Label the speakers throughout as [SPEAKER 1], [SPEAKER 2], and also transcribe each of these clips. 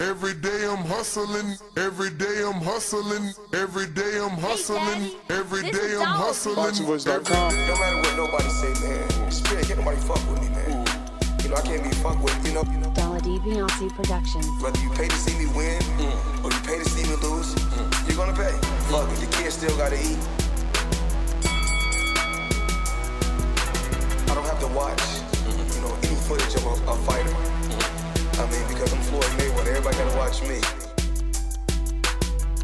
[SPEAKER 1] Every day I'm hustling, every day I'm hustling, every day I'm hustling, every day I'm hustling.
[SPEAKER 2] BoxingVoice.com. No matter what nobody say, man, spirit can't nobody fuck with me, man. You know I can't be fucked with, you know.
[SPEAKER 3] Dollar D Beyonce Productions.
[SPEAKER 2] Whether you pay to see me win or you pay to see me lose, you're gonna pay. Fuck it, the kids still gotta eat. I don't have to watch, you know, any footage of a, a fighter. I mean, because I'm Floyd Mayweather, everybody gotta watch me.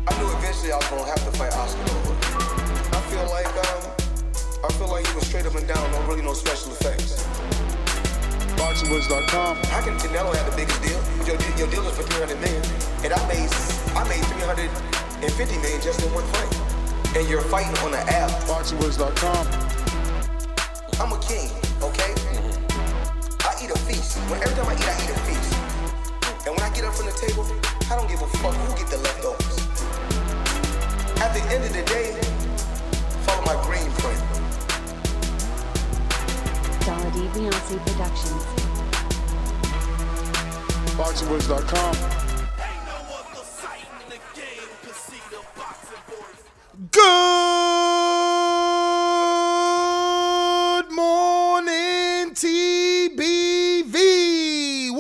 [SPEAKER 2] I knew eventually I was gonna have to fight Oscar. I feel like, um, I feel like was straight up and down, no really no special effects.
[SPEAKER 1] BoxingVoice.com.
[SPEAKER 2] How can Canelo have the biggest deal? Your, your deal is for 300 million, and I made I made 350 million just in one fight. And you're fighting on an app.
[SPEAKER 1] BoxingVoice.com.
[SPEAKER 2] I'm a king, okay? I eat a feast. When every time I eat, I eat a feast. And when I get up from the table, I don't give a fuck who get the leftovers. At the end of the day, follow my green print.
[SPEAKER 3] Dollar D Beyonce Productions.
[SPEAKER 1] BoxingVoice.com. Good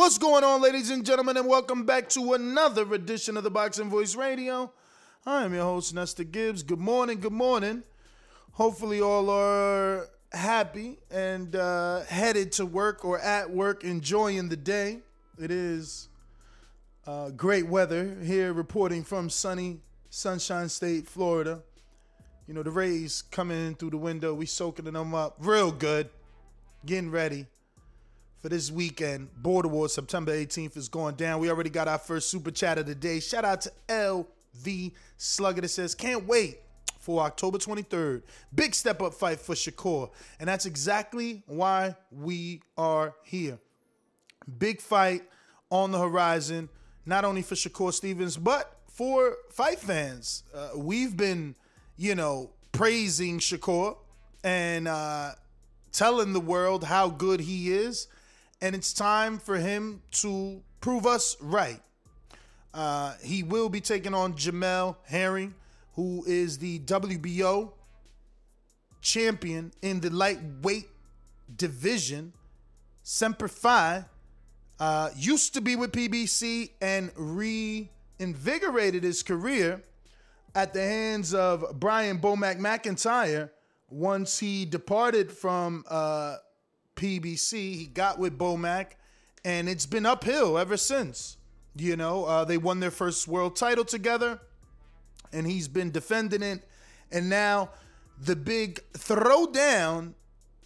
[SPEAKER 1] What's going on, ladies and gentlemen, and welcome back to another edition of the Boxing Voice Radio. I am your host, Nestor Gibbs. Good morning, good morning. Hopefully, all are happy and uh, headed to work or at work, enjoying the day. It is uh, great weather here, reporting from sunny Sunshine State, Florida. You know, the rays coming in through the window. We soaking them up real good. Getting ready for this weekend. Border Wars, September 18th is going down. We already got our first super chat of the day. Shout out to LV Slugger that says, can't wait for October 23rd. Big step up fight for Shakur. And that's exactly why we are here. Big fight on the horizon, not only for Shakur Stevens, but for fight fans. Uh, we've been, you know, praising Shakur and uh, telling the world how good he is. And it's time for him to prove us right. Uh, he will be taking on Jamel Herring, who is the WBO champion in the lightweight division. Semper Fi uh, used to be with PBC and reinvigorated his career at the hands of Brian Bomac McIntyre once he departed from uh, PBC. He got with Bomac, and it's been uphill ever since. You know, uh, they won their first world title together, and he's been defending it. And now the big throwdown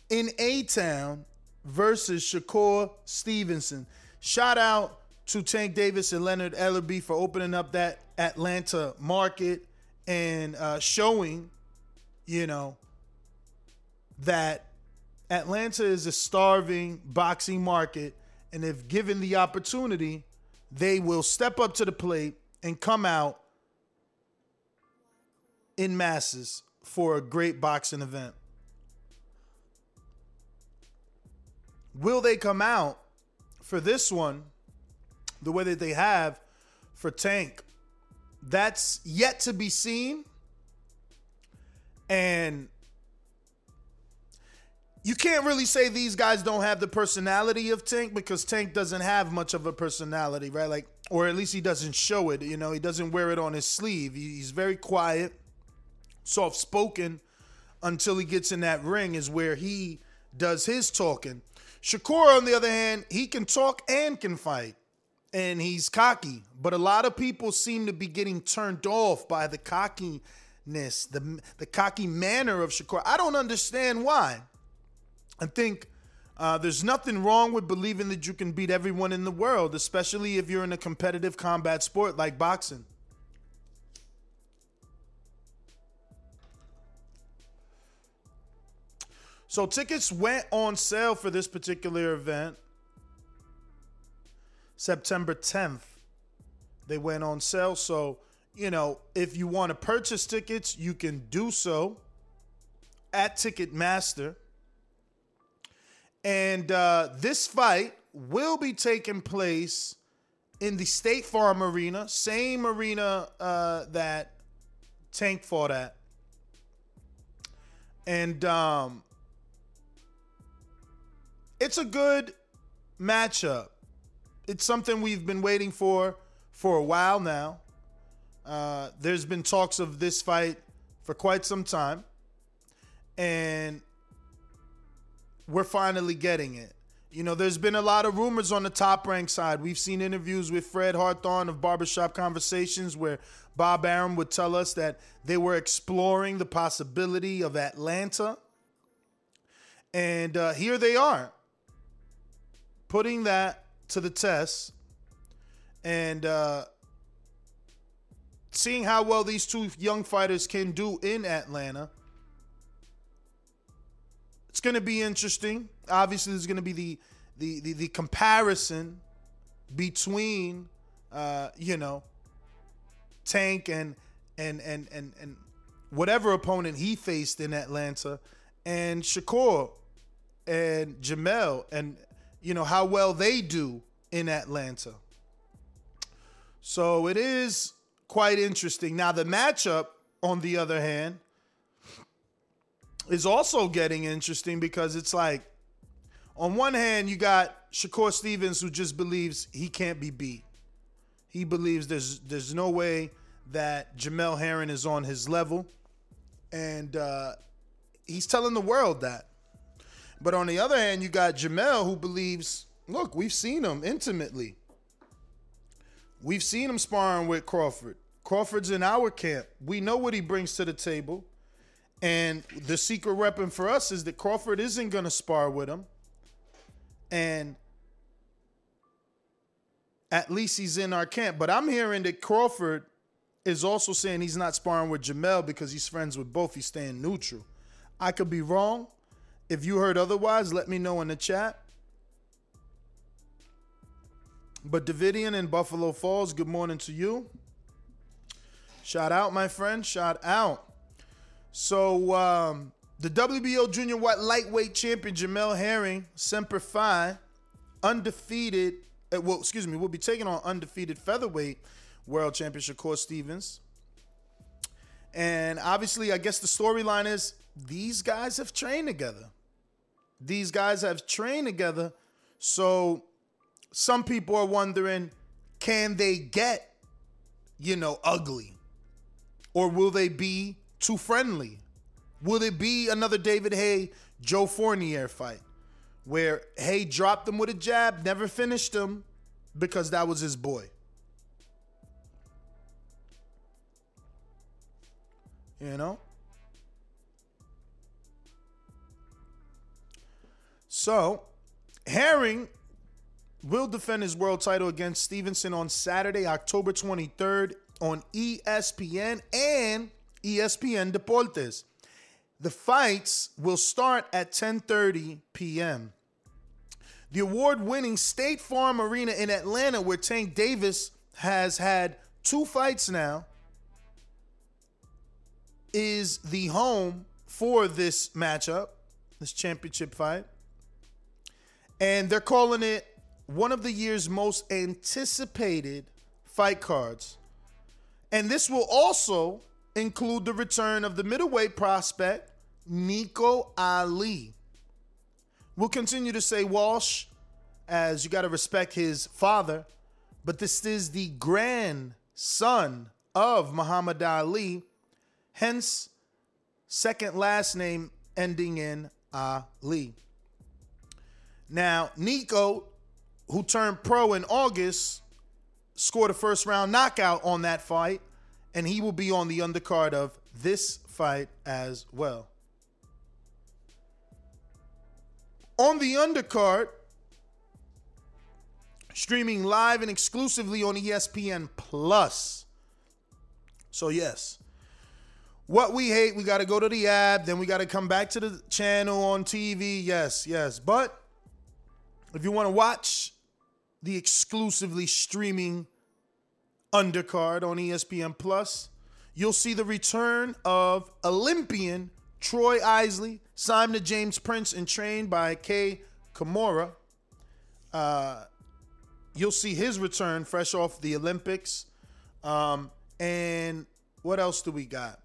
[SPEAKER 1] in A Town versus Shakur Stevenson. Shout out to Tank Davis and Leonard Ellerbe for opening up that Atlanta market and uh, showing, you know, that Atlanta is a starving boxing market. And if given the opportunity, they will step up to the plate and come out in masses for a great boxing event. Will they come out for this one the way that they have for Tank? That's yet to be seen. And you can't really say these guys don't have the personality of Tank because Tank doesn't have much of a personality, right? Like, or at least he doesn't show it. You know, he doesn't wear it on his sleeve. He's very quiet, soft spoken until he gets in that ring, is where he does his talking. Shakur, on the other hand, he can talk and can fight, and he's cocky. But a lot of people seem to be getting turned off by the cockiness, the the cocky manner of Shakur. I don't understand why. I think uh, there's nothing wrong with believing that you can beat everyone in the world, especially if you're in a competitive combat sport like boxing. So tickets went on sale for this particular event September 10th. They went on sale. So, you know, if you want to purchase tickets, you can do so at Ticketmaster. And uh, this fight will be taking place in the State Farm Arena, same arena uh, that Tank fought at. And um, it's a good matchup. It's something we've been waiting for for a while now. Uh, there's been talks of this fight for quite some time. And we're finally getting it. You know, there's been a lot of rumors on the top rank side. We've seen interviews with Fred Harthorn of Barbershop Conversations where Bob Arum would tell us that they were exploring the possibility of Atlanta. And uh, here they are, putting that to the test and uh, seeing how well these two young fighters can do in Atlanta. It's going to be interesting. Obviously, there's going to be the the the, the comparison between uh, you know Tank and and and and and whatever opponent he faced in Atlanta, and Shakur and Jamel, and you know how well they do in Atlanta. So it is quite interesting. Now the matchup, on the other hand, is also getting interesting because it's like, on one hand, you got Shakur Stevens who just believes he can't be beat. He believes there's there's no way that Jamel Herring is on his level, and uh, he's telling the world that. But on the other hand, you got Jamel who believes, look, we've seen him intimately. We've seen him sparring with Crawford. Crawford's in our camp. We know what he brings to the table. And the secret weapon for us is that Crawford isn't going to spar with him. And at least he's in our camp. But I'm hearing that Crawford is also saying he's not sparring with Jamel because he's friends with both. He's staying neutral. I could be wrong. If you heard otherwise, let me know in the chat. But Davidian in Buffalo Falls, good morning to you. Shout out, my friend. Shout out. So, um, the WBO Junior White Lightweight Champion Jamel Herring, Semper Fi, undefeated. uh, well, excuse me, will be taking on undefeated featherweight world champion Shakur Stevens. And obviously, I guess the storyline is these guys have trained together. These guys have trained together. So some people are wondering can they get, you know, ugly? Or will they be too friendly? Will it be another David Haye, Joe Fournier fight where Haye dropped him with a jab, never finished him because that was his boy? You know? So, Herring will defend his world title against Stevenson on Saturday, October 23rd on ESPN and ESPN Deportes. The fights will start at 10:30 p.m. The award-winning State Farm Arena in Atlanta where Tank Davis has had two fights now is the home for this matchup, this championship fight. And they're calling it one of the year's most anticipated fight cards. And this will also include the return of the middleweight prospect, Nico Ali. We'll continue to say Walsh, as you got to respect his father, but this is the grandson of Muhammad Ali, hence, second last name ending in Ali. Now, Nico, who turned pro in August, scored a first round knockout on that fight, and he will be on the undercard of this fight as well. On the undercard, streaming live and exclusively on ESPN Plus. So, yes, what we hate, we got to go to the app, then we got to come back to the channel on TV. Yes, yes. But if you want to watch the exclusively streaming undercard on ESPN Plus, you'll see the return of Olympian Troy Isley, signed to James Prince and trained by Kay Koroma. Uh, you'll see his return fresh off the Olympics. Um, and what else do we got?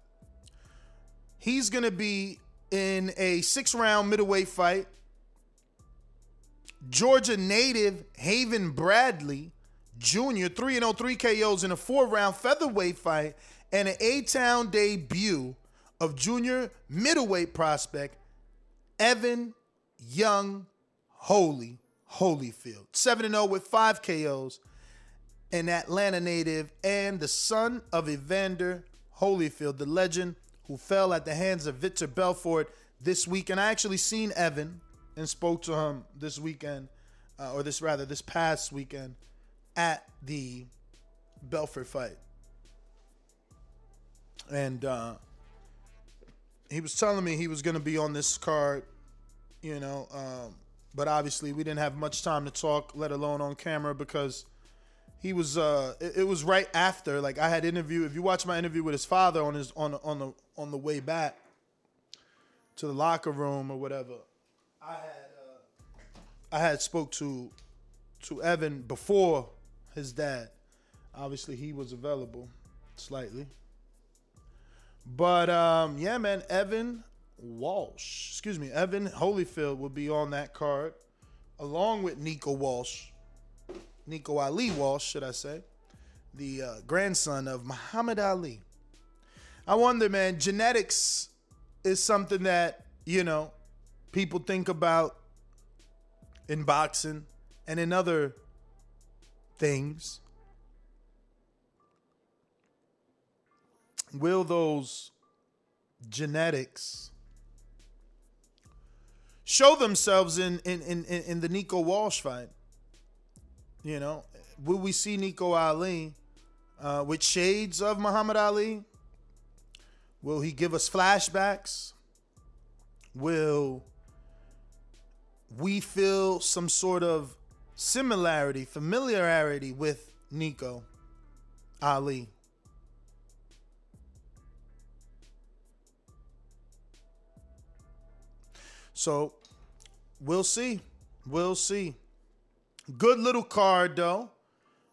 [SPEAKER 1] He's going to be in a six round middleweight fight. Georgia native Haven Brady Jr., 3 0 3 KOs in a four round featherweight fight, and an A Town debut of junior middleweight prospect Evan Young Holy Holyfield. 7 0 with five KOs. An Atlanta native and the son of Evander Holyfield, the legend who fell at the hands of Vitor Belfort this week. And I actually seen Evan and spoke to him this weekend, uh, or this rather, this past weekend at the Belfort fight. And uh, he was telling me he was going to be on this card, you know, um, but obviously we didn't have much time to talk, let alone on camera, because he was. Uh, it, was right after, like I had interview. If you watch my interview with his father on his on on the on the way back to the locker room or whatever, I had uh, I had spoke to to Evan before his dad. Obviously, he was available slightly. But um, yeah, man, Evan Walsh, excuse me, Evan Holyfield will be on that card, along with Nico Walsh, Nico Ali Walsh, should I say, the uh, grandson of Muhammad Ali. I wonder, man, genetics is something that you know people think about in boxing and in other things. Will those genetics show themselves in in, in, in the Nico Walsh fight? You know, will we see Nico Ali uh, with shades of Muhammad Ali? Will he give us flashbacks? Will we feel some sort of similarity, familiarity with Nico Ali? So we'll see. We'll see. Good little card though.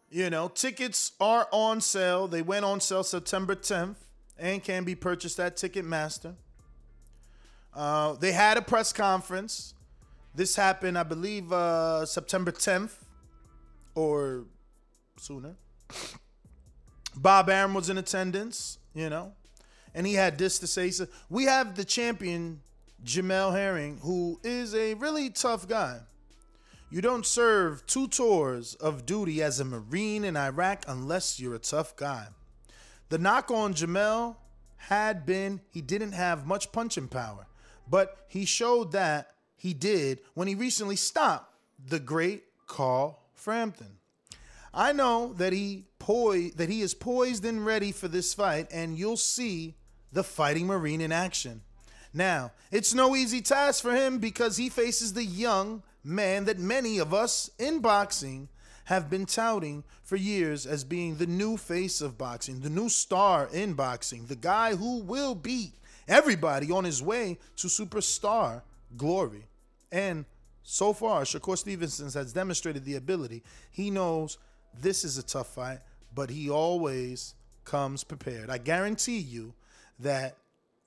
[SPEAKER 1] You know, tickets are on sale. They went on sale September 10th and can be purchased at Ticketmaster. Uh, they had a press conference. This happened, I believe, uh, September 10th or sooner. Bob Arum was in attendance, you know, and he had this to say. So we have the champion, Jamel Herring, who is a really tough guy. You don't serve two tours of duty as a Marine in Iraq unless you're a tough guy. The knock on Jamel had been he didn't have much punching power, but he showed that he did when he recently stopped the great Carl Frampton. I know that he poi- that he is poised and ready for this fight, and you'll see the fighting Marine in action. Now, it's no easy task for him because he faces the young man that many of us in boxing have been touting for years as being the new face of boxing, the new star in boxing, the guy who will beat everybody on his way to superstar glory. And so far, Shakur Stevenson has demonstrated the ability. He knows this is a tough fight, but he always comes prepared. I guarantee you that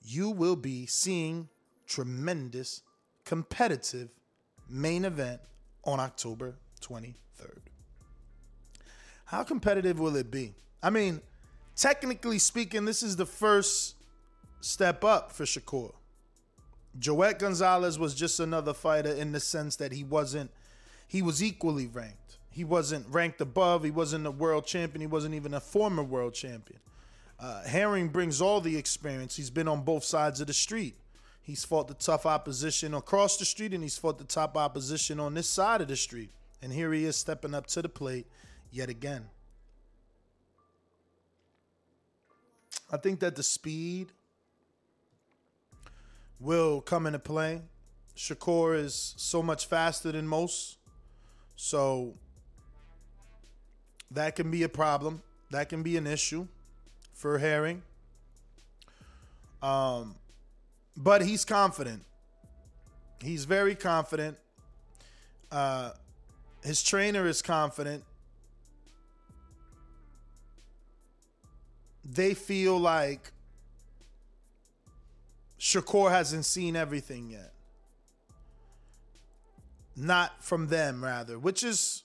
[SPEAKER 1] you will be seeing tremendous competitive main event on October 23rd. How competitive will it be? I mean, technically speaking, this is the first step up for Shakur. Joet Gonzalez was just another fighter in the sense that he wasn't, he was equally ranked. He wasn't ranked above, he wasn't a world champion, he wasn't even a former world champion. Uh, Herring brings all the experience. He's been on both sides of the street. He's fought the tough opposition across the street, and he's fought the top opposition on this side of the street. And here he is stepping up to the plate yet again. I think that the speed will come into play. Shakur is so much faster than most. So that can be a problem. That can be an issue for Herring. Um, but he's confident. He's very confident. Uh, his trainer is confident. They feel like Shakur hasn't seen everything yet. Not from them, rather, which is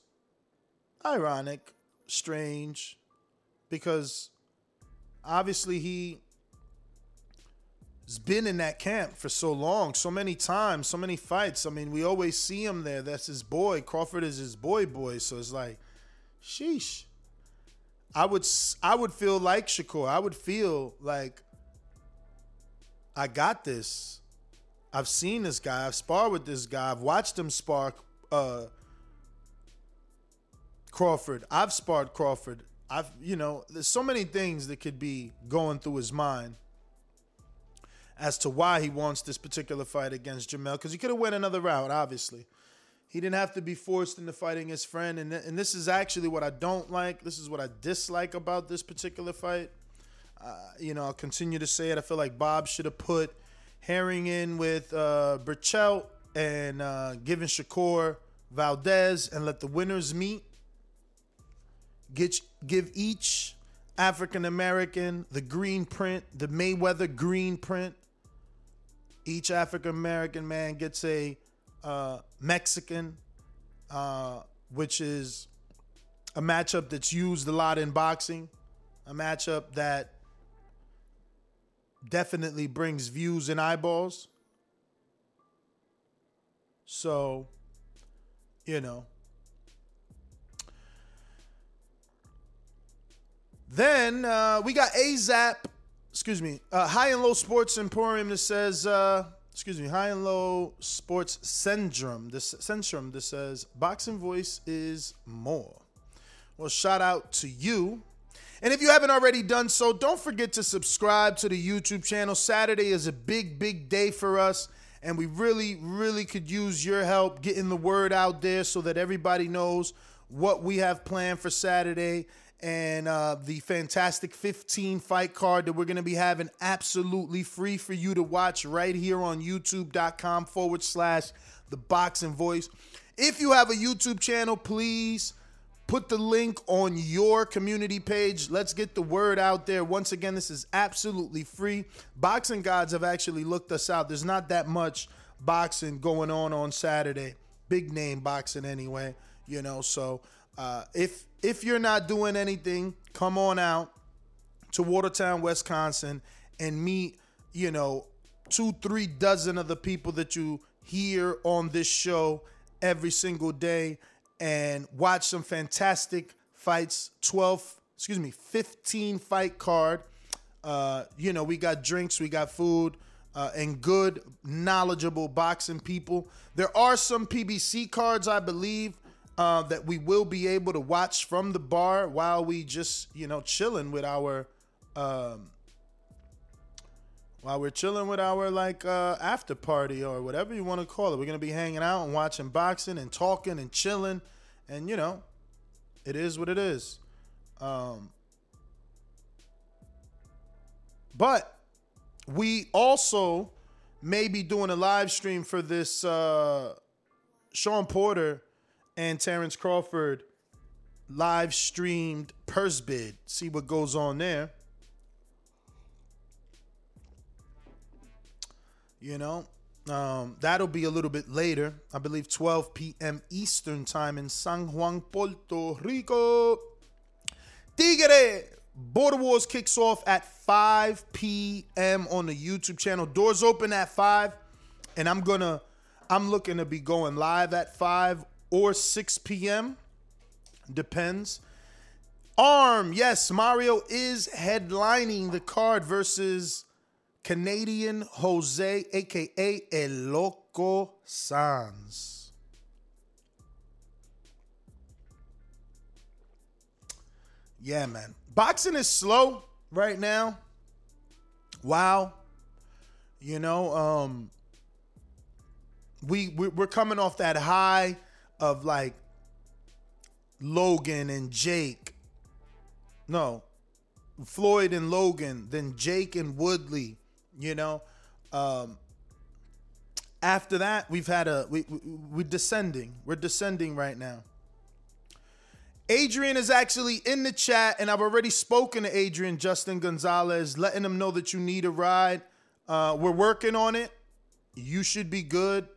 [SPEAKER 1] ironic, strange, because obviously he has been in that camp for so long, so many times, so many fights. I mean, we always see him there. That's his boy. Crawford is his boy, boy. So it's like, sheesh. I would, I would feel like Shakur. I would feel like I got this. I've seen this guy. I've sparred with this guy. I've watched him spar uh, Crawford. I've sparred Crawford. I've, you know, there's so many things that could be going through his mind as to why he wants this particular fight against Jamel. Because he could have went another route, obviously. He didn't have to be forced into fighting his friend. And, and this is actually what I don't like. This is what I dislike about this particular fight. Uh, you know, I'll continue to say it. I feel like Bob should have put Herring in with uh, Berchelt and uh, given Shakur Valdez and let the winners meet. Get give each African American the green print, the Mayweather green print. Each African American man gets a uh, Mexican, uh, which is a matchup that's used a lot in boxing, a matchup that definitely brings views and eyeballs. So, you know. Then uh, we got AZAP, excuse me, uh, High and Low Sports Emporium that says, uh, excuse me, High and Low Sports Syndrome. This Centrum that says boxing voice is more. Well, shout out to you. And if you haven't already done so, don't forget to subscribe to the YouTube channel. Saturday is a big, big day for us. And we really, really could use your help getting the word out there so that everybody knows what we have planned for Saturday and uh, the fantastic 15 fight card that we're going to be having absolutely free for you to watch right here on youtube.com forward slash the boxing voice. If you have a YouTube channel, please put the link on your community page. Let's get the word out there. Once again, this is absolutely free. Boxing gods have actually looked us out. There's not that much boxing going on on Saturday. Big name boxing anyway, you know. So uh, if if you're not doing anything, come on out to Watertown, Wisconsin, and meet you know two, three dozen of the people that you hear on this show every single day and watch some fantastic fights. 12 excuse me 15 fight card. Uh, you know we got drinks we got food uh, and good knowledgeable boxing people. There are some pbc cards i believe uh, that we will be able to watch from the bar while we just you know chilling with our um, while we're chilling with our like uh, after party or whatever you want to call it. We're gonna be hanging out and watching boxing and talking and chilling, and you know, it is what it is. Um, but we also may be doing a live stream for this uh, Sean Porter and Terrence Crawford live streamed purse bid. See what goes on there. You know, Um, that'll be a little bit later. I believe 12 p.m. Eastern time in San Juan, Puerto Rico. Tigre Border Wars kicks off at 5 p.m. on the YouTube channel. Doors open at 5, and I'm gonna I'm looking to be going live at 5 or 6 p.m. Depends. Arm, yes, Mario is headlining the card versus Canadian Jose, aka El Loco Sans. Yeah, man. Boxing is slow right now. Wow. You know, um we- we're coming off that high of like Logan and Jake. No, Floyd and Logan, then Jake and Woodley, you know. Um after that, we've had a we, we we're descending. We're descending right now. Adrian is actually in the chat, and I've already spoken to Adrian Justin Gonzalez, letting him know that you need a ride. Uh, we're working on it. You should be good.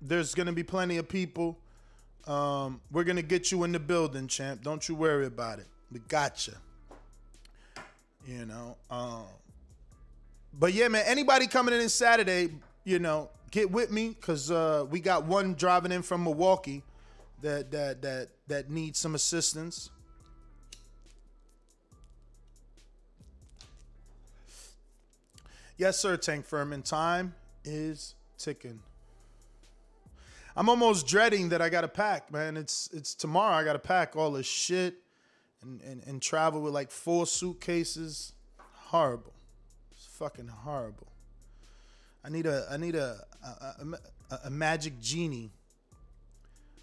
[SPEAKER 1] There's gonna be plenty of people. Um, we're gonna get you in the building, champ. Don't you worry about it. We got you. You know. Um, but yeah, man. Anybody coming in Saturday, you know, get with me because uh, we got one driving in from Milwaukee that that that that needs some assistance. Yes, sir, Tank Furman. Time is ticking. I'm almost dreading that I gotta pack, man. It's it's tomorrow. I gotta pack all this shit and, and, and travel with like four suitcases. Horrible. Fucking horrible. I need a I need a a, a, a magic genie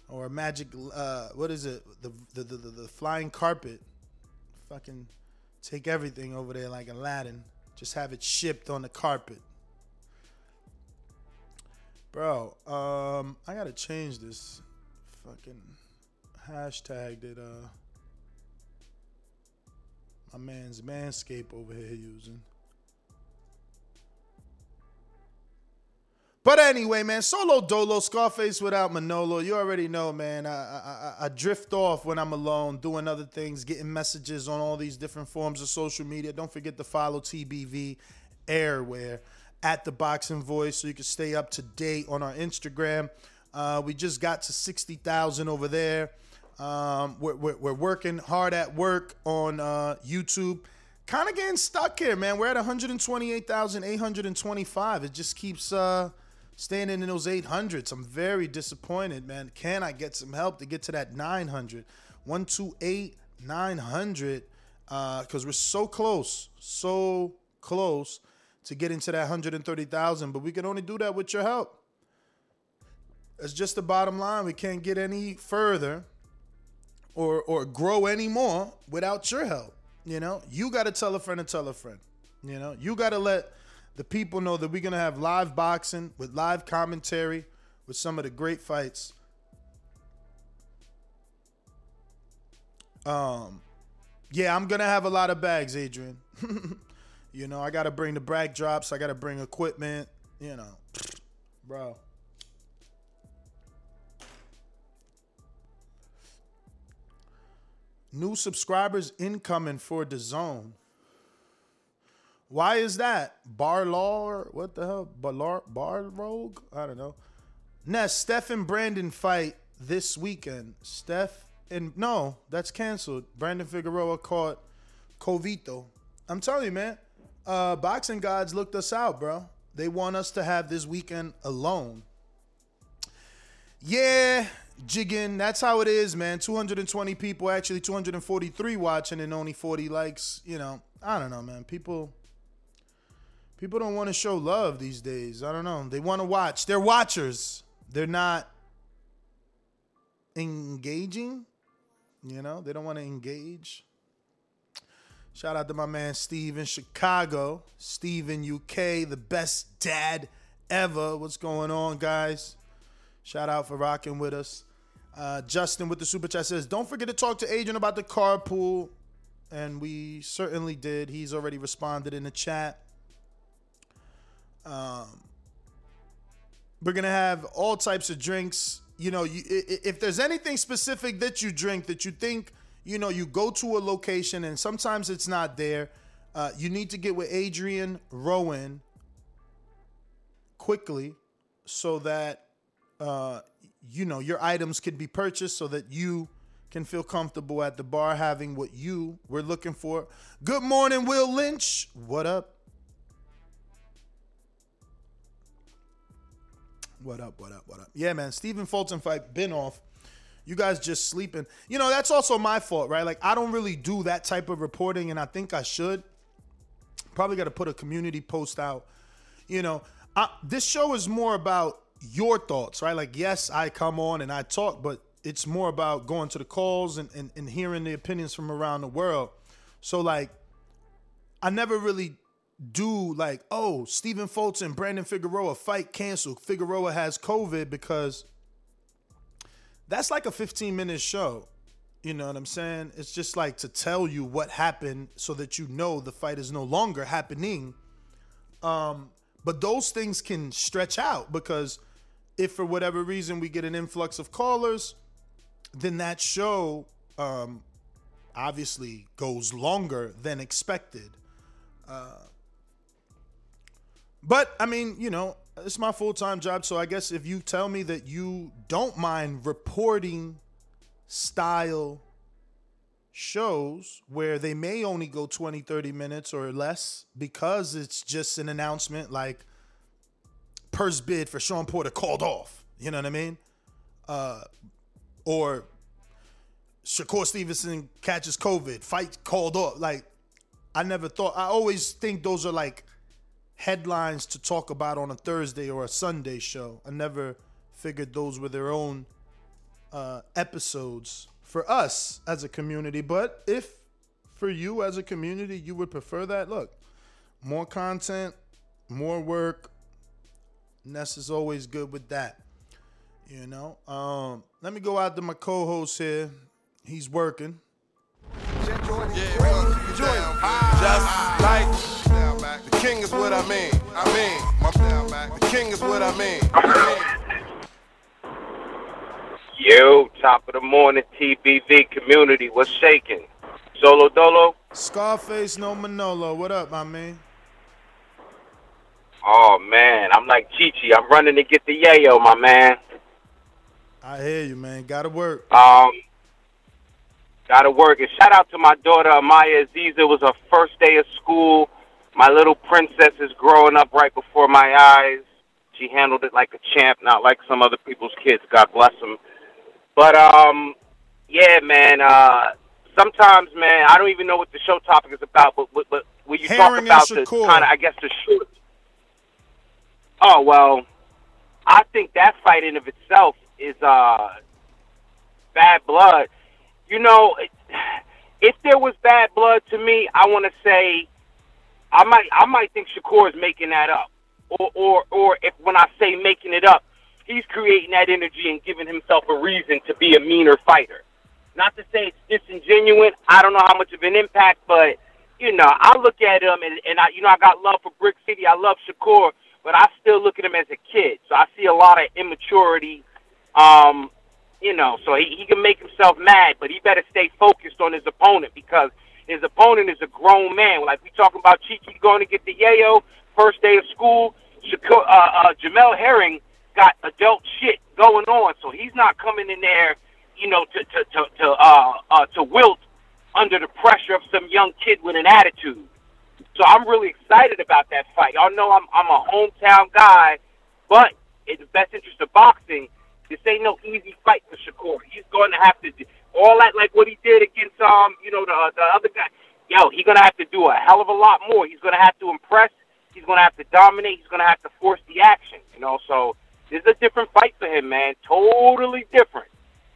[SPEAKER 1] or a magic uh what is it? The, the the the flying carpet. Fucking take everything over there like aladdin. Just have it shipped on the carpet. Bro um i gotta change this fucking hashtag that uh my man's manscape over here using But anyway, man, solo dolo, Scarface without Manolo. You already know, man. I, I I- drift off when I'm alone, doing other things, getting messages on all these different forms of social media. Don't forget to follow TBV Airware at the Boxing Voice so you can stay up to date on our Instagram. Uh, we just got to sixty thousand over there. Um, we're, we're, we're working hard at work on uh, YouTube. Kind of getting stuck here, man. We're at 128,825. It just keeps uh, staying in those 800s. I'm very disappointed, man. Can I get some help to get to that 900? 128, 900, because uh, we're so close, so close to getting to that 130,000. But we can only do that with your help. That's just the bottom line. We can't get any further or or grow any more without your help. You know, you got to tell a friend to tell a friend. You know, you got to let the people know that we're gonna have live boxing with live commentary with some of the great fights. Um, yeah, I'm gonna have a lot of bags, Adrian. you know, I gotta bring the brag drops. I gotta bring equipment. You know, bro. New subscribers incoming for the zone. Why is that? Barlar, what the hell? Bar Rogue? I don't know. Ness, Steph and Brandon fight this weekend. Steph and no, that's canceled. Brandon Figueroa caught Covito. I'm telling you, man. Uh, boxing gods looked us out, bro. They want us to have this weekend alone. Yeah, jigging. That's how it is, man. 220 people, actually 243 watching and only 40 likes. You know, I don't know, man. People people don't want to show love these days. I don't know. They want to watch. They're watchers. They're not engaging. You know, they don't want to engage. Shout out to my man Steve in Chicago. Steve in UK, the best dad ever. What's going on, guys? Shout out for rocking with us. Uh, Justin with the super chat says, "Don't forget to talk to Adrian about the carpool," and we certainly did. He's already responded in the chat. Um, We're gonna have all types of drinks. You know, you, if there's anything specific that you drink that you think, you know, you go to a location and sometimes it's not there. Uh, you need to get with Adrian Rowan quickly so that uh, you know your items can be purchased so that you can feel comfortable at the bar having what you were looking for. Good morning, Will Lynch. What up? What up? What up? What up? Yeah, man. Stephen Fulton fight been off. You guys just sleeping. You know that's also my fault, right? Like I don't really do that type of reporting, and I think I should. Probably got to put a community post out. You know, I, this show is more about your thoughts, right? Like, yes, I come on and I talk, but it's more about going to the calls and, and, and hearing the opinions from around the world. So, like, I never really do like, oh, Stephen Fulton, and Brandon Figueroa fight canceled. Figueroa has COVID because that's like a 15 minute show. You know what I'm saying? It's just like to tell you what happened so that you know the fight is no longer happening. Um, but those things can stretch out because if for whatever reason we get an influx of callers, then that show um, obviously goes longer than expected. Uh, but I mean, you know, it's my full time job. So I guess if you tell me that you don't mind reporting style shows where they may only go 20, 30 minutes or less because it's just an announcement like purse bid for Sean Porter called off. You know what I mean? Uh, or Shakur Stevenson catches COVID, fight called off. Like, I never thought, I always think those are like headlines to talk about on a Thursday or a Sunday show. I never figured those were their own uh, episodes for us as a community. But if for you as a community you would prefer that, look, more content, more work. Ness is always good with that. You know. Um, let me go out to my co-host here. He's working.
[SPEAKER 4] Just like the king is what I mean. I mean, my bad back. the king is what I mean. I mean.
[SPEAKER 5] Yo, top of the morning, TBV community. What's shaking? Solo Dolo?
[SPEAKER 1] Scarface no Manolo. What up, my man?
[SPEAKER 5] Oh, man. I'm like Chi Chi. I'm running to get the yayo, my man.
[SPEAKER 1] I hear you, man. Gotta work.
[SPEAKER 5] Um, gotta work. And shout out to my daughter, Amaya Aziz. It was her first day of school. My little princess is growing up right before my eyes. She handled it like a champ, not like some other people's kids. God bless them. But um, yeah, man. Uh, sometimes, man, I don't even know what the show topic is about. But but, but when you
[SPEAKER 1] Herring
[SPEAKER 5] talk about the kind of, I guess, the short. Oh well, I think that fight in of itself is uh bad blood. You know, if there was bad blood to me, I want to say I might I might think Shakur is making that up, or or or if when I say making it up, he's creating that energy and giving himself a reason to be a meaner fighter. Not to say it's disingenuous. I don't know how much of an impact, but you know, I look at him and, and I you know I got love for Brick City. I love Shakur, but I still look at him as a kid. So I see a lot of immaturity. Um, you know, so he, he can make himself mad, but he better stay focused on his opponent because his opponent is a grown man. Like we talking about Chichi going to get the yayo first day of school. Shakur, uh, uh, Jamel Herring got adult shit going on, so he's not coming in there, you know, to to to, to uh, uh, to wilt under the pressure of some young kid with an attitude. So I'm really excited about that fight. Y'all know I'm I'm a hometown guy, but in the best interest of boxing, this ain't no easy fight for Shakur. He's going to have to all that like what he did against um you know the the other guy. Yo, he's gonna have to do a hell of a lot more. He's gonna have to impress. He's gonna have to dominate. He's gonna have to force the action. You know, so this is a different fight for him, man. Totally different.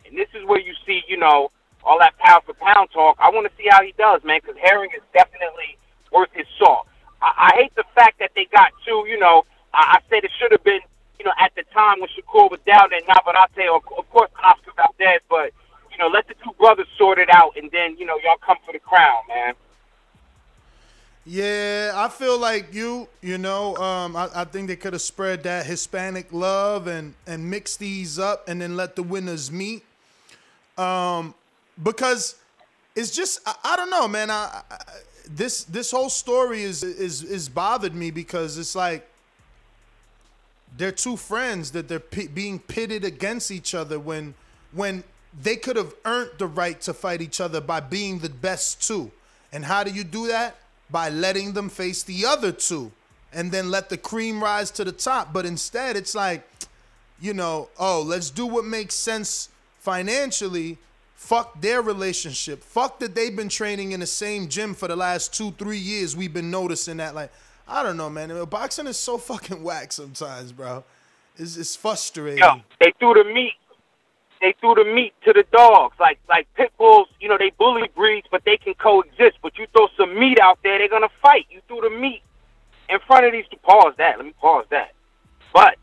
[SPEAKER 5] And this is where you see, you know, all that pound for pound talk. I want to see how he does, man, because Herring is definitely worth his salt. I, I hate the fact that they got two, you know, I, I said it should have been, you know, at the time when Shakur was down there, Navarrete, or of course Oscar Valdez, but, you know, let the two brothers sort it out, and then, you know, y'all come for the crown, man.
[SPEAKER 1] Yeah, I feel like you. You know, um, I, I think they could have spread that Hispanic love and and mix these up, and then let the winners meet. Um, because it's just I, I don't know, man. I, I this this whole story is is is bothered me because it's like they're two friends that they're pi being pitted against each other when when they could have earned the right to fight each other by being the best two. And how do you do that? By letting them face the other two and then let the cream rise to the top. But instead, it's like, you know, oh, let's do what makes sense financially. Fuck their relationship. Fuck that they've been training in the same gym for the last two, three years. We've been noticing that. Like, I don't know, man. Boxing is so fucking whack sometimes, bro. It's, it's frustrating.
[SPEAKER 5] Yo, they threw the meat. They threw the meat to the dogs. Like like pit bulls, you know, they bully breeds, but they can coexist. But you throw some meat out there, they're gonna fight. You threw the meat in front of these. Pause that. Let me pause that. But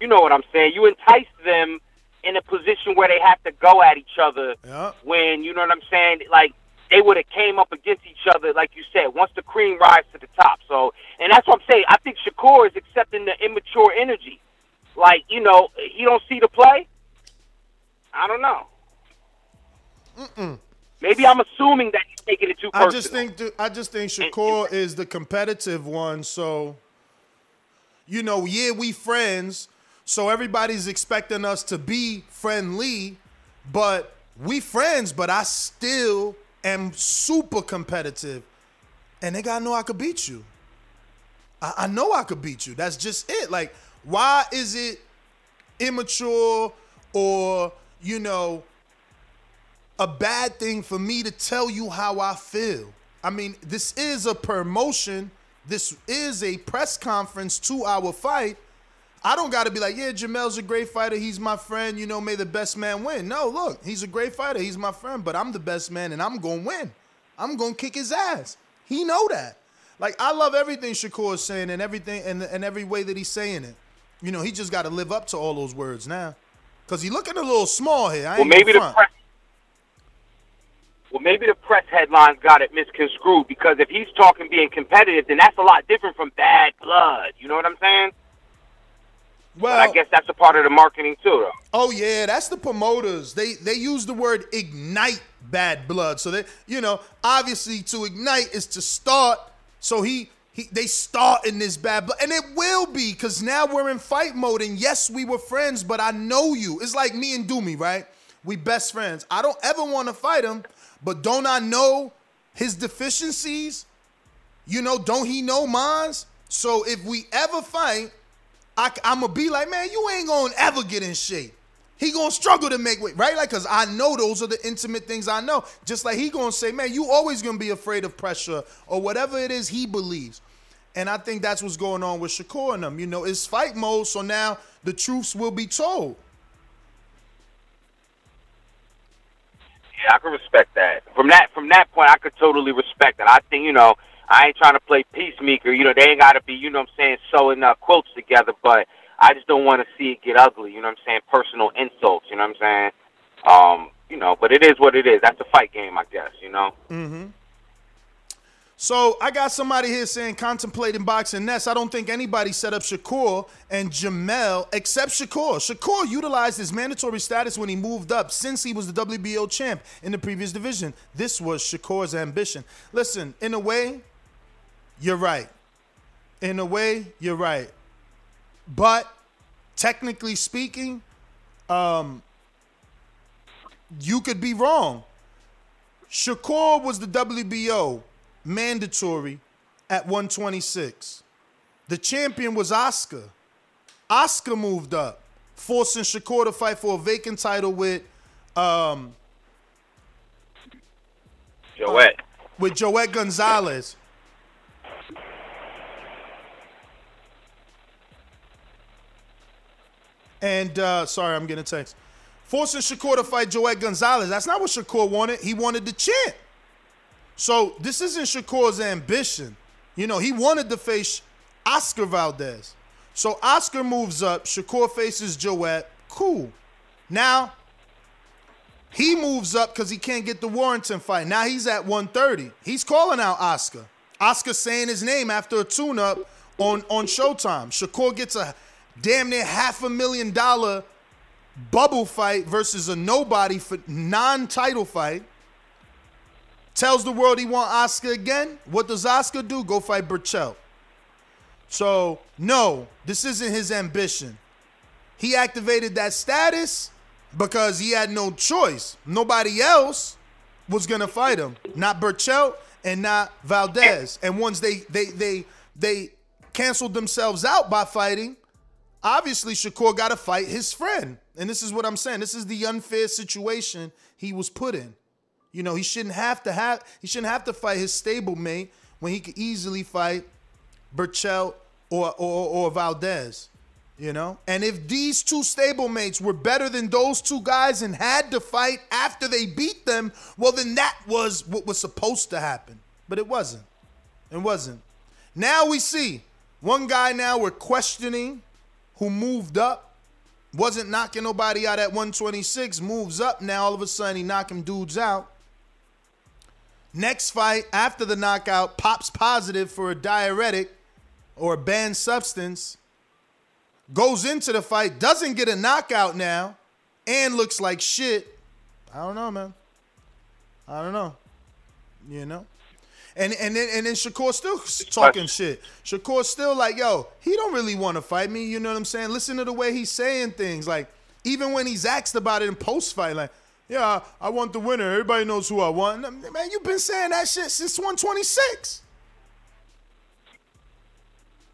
[SPEAKER 5] you know what I'm saying. You entice them in a position where they have to go at each other.
[SPEAKER 1] Yeah.
[SPEAKER 5] When you know what I'm saying, like they would have came up against each other, like you said, once the cream rise to the top. So, and that's what I'm saying. I think Shakur is accepting the immature energy. Like, you know, he don't see the play. I don't know.
[SPEAKER 1] Mm-mm.
[SPEAKER 5] Maybe I'm assuming that he's taking it too personal.
[SPEAKER 1] I just think th- I just think Shakur is the competitive one. So, you know, yeah, we friends. So everybody's expecting us to be friendly, but we friends. But I still am super competitive, and they gotta know I could beat you. I, I know I could beat you. That's just it. Like, why is it immature or you know a bad thing for me to tell you how I feel? I mean, this is a promotion. This is a press conference to our fight. I don't got to be like, yeah, Jamel's a great fighter. He's my friend. You know, may the best man win. No, look, he's a great fighter. He's my friend, but I'm the best man and I'm going to win. I'm going to kick his ass. He know that. Like, I love everything Shakur is saying and everything and, and every way that he's saying it. You know, he just got to live up to all those words now. Because he looking a little small here. I
[SPEAKER 5] well, maybe the
[SPEAKER 1] front.
[SPEAKER 5] press. Well, maybe the press headlines got it misconstrued because if he's talking being competitive, then that's a lot different from bad blood. You know what I'm saying?
[SPEAKER 1] Well,
[SPEAKER 5] But I guess that's a part of the marketing too, though.
[SPEAKER 1] Oh yeah, that's the promoters. They they use the word ignite bad blood. So they you know, obviously to ignite is to start. So he he they start in this bad. And it will be because now we're in fight mode. And yes, we were friends, but I know you. It's like me and Doomy, right? We best friends. I don't ever want to fight him, but don't I know his deficiencies? You know, don't he know mine? So if we ever fight, I, am gonna be like, man, you ain't gonna ever get in shape. He gonna struggle to make weight, right? Like, cause I know those are the intimate things I know. Just like he gonna say, man, you always gonna be afraid of pressure or whatever it is he believes. And I think that's what's going on with Shakur and them. You know, it's fight mode, so now the truths will be told.
[SPEAKER 5] Yeah, I can respect that. From that from that point, I could totally respect that. I think you know, I ain't trying to play peacemaker. You know, they ain't got to be, you know, what I'm saying, sewing uh, quilts together. But I just don't want to see it get ugly. You know, what I'm saying, personal insults. You know, what I'm saying, um, you know. But it is what it is. That's a fight game, I guess. You know.
[SPEAKER 1] Mm-hmm. So I got somebody here saying contemplating boxing next. I don't think anybody set up Shakur and Jamel except Shakur. Shakur utilized his mandatory status when he moved up since he was the WBO champ in the previous division. This was Shakur's ambition. Listen, in a way, you're right. In a way, you're right. But technically speaking, um, you could be wrong. Shakur was the WBO mandatory at 126. The champion was Oscar. Oscar moved up, forcing Shakur to fight for a vacant title with um
[SPEAKER 5] Joet.
[SPEAKER 1] with Joet Gonzalez. And uh, sorry, I'm getting a text. Forcing Shakur to fight Joet Gonzalez. That's not what Shakur wanted. He wanted the champ. So this isn't Shakur's ambition. You know, he wanted to face Oscar Valdez. So Oscar moves up. Shakur faces Joet. Cool. Now he moves up because he can't get the Warrington fight. Now he's at 130. He's calling out Oscar. Oscar saying his name after a tune-up on on Showtime. Shakur gets a damn near half a million dollar bubble fight versus a nobody for non-title fight. Tells the world he want Oscar again. What does Oscar do? Go fight Berchelt. So no, this isn't his ambition. He activated that status because he had no choice. Nobody else was gonna fight him. Not Berchelt and not Valdez. And once they they they they canceled themselves out by fighting, obviously Shakur got to fight his friend. And this is what I'm saying. This is the unfair situation he was put in. You know, he shouldn't have to have he shouldn't have to fight his stablemate when he could easily fight Berchelt or, or or Valdez. You know? And if these two stablemates were better than those two guys and had to fight after they beat them, well then that was what was supposed to happen. But it wasn't. It wasn't. Now we see one guy now we're questioning who moved up, wasn't knocking nobody out at 126, moves up now all of a sudden he knocking dudes out. Next fight after the knockout pops positive for a diuretic or a banned substance goes into the fight, doesn't get a knockout now, and looks like shit. I don't know, man. I don't know. You know? And and then and then Shakur still talking shit. Shakur still like, yo, he don't really want to fight me. You know what I'm saying? Listen to the way he's saying things. Like, even when he's asked about it in post fight, like, yeah, I want the winner. Everybody knows who I want. Man, you've been saying that shit since 126.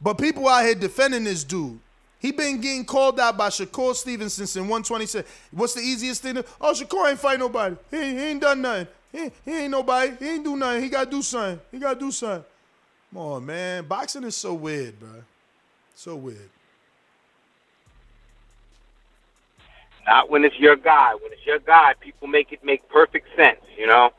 [SPEAKER 1] But people out here defending this dude. He been getting called out by Shakur Stevenson since 126. What's the easiest thing? To, oh, Shakur ain't fight nobody. He, he ain't done nothing. He, he ain't nobody. He ain't do nothing. He got to do something. He got to do something. Come on, man. Boxing is so weird, bro. So weird.
[SPEAKER 5] Not when it's your guy. When it's your guy, people make it make perfect sense, you know?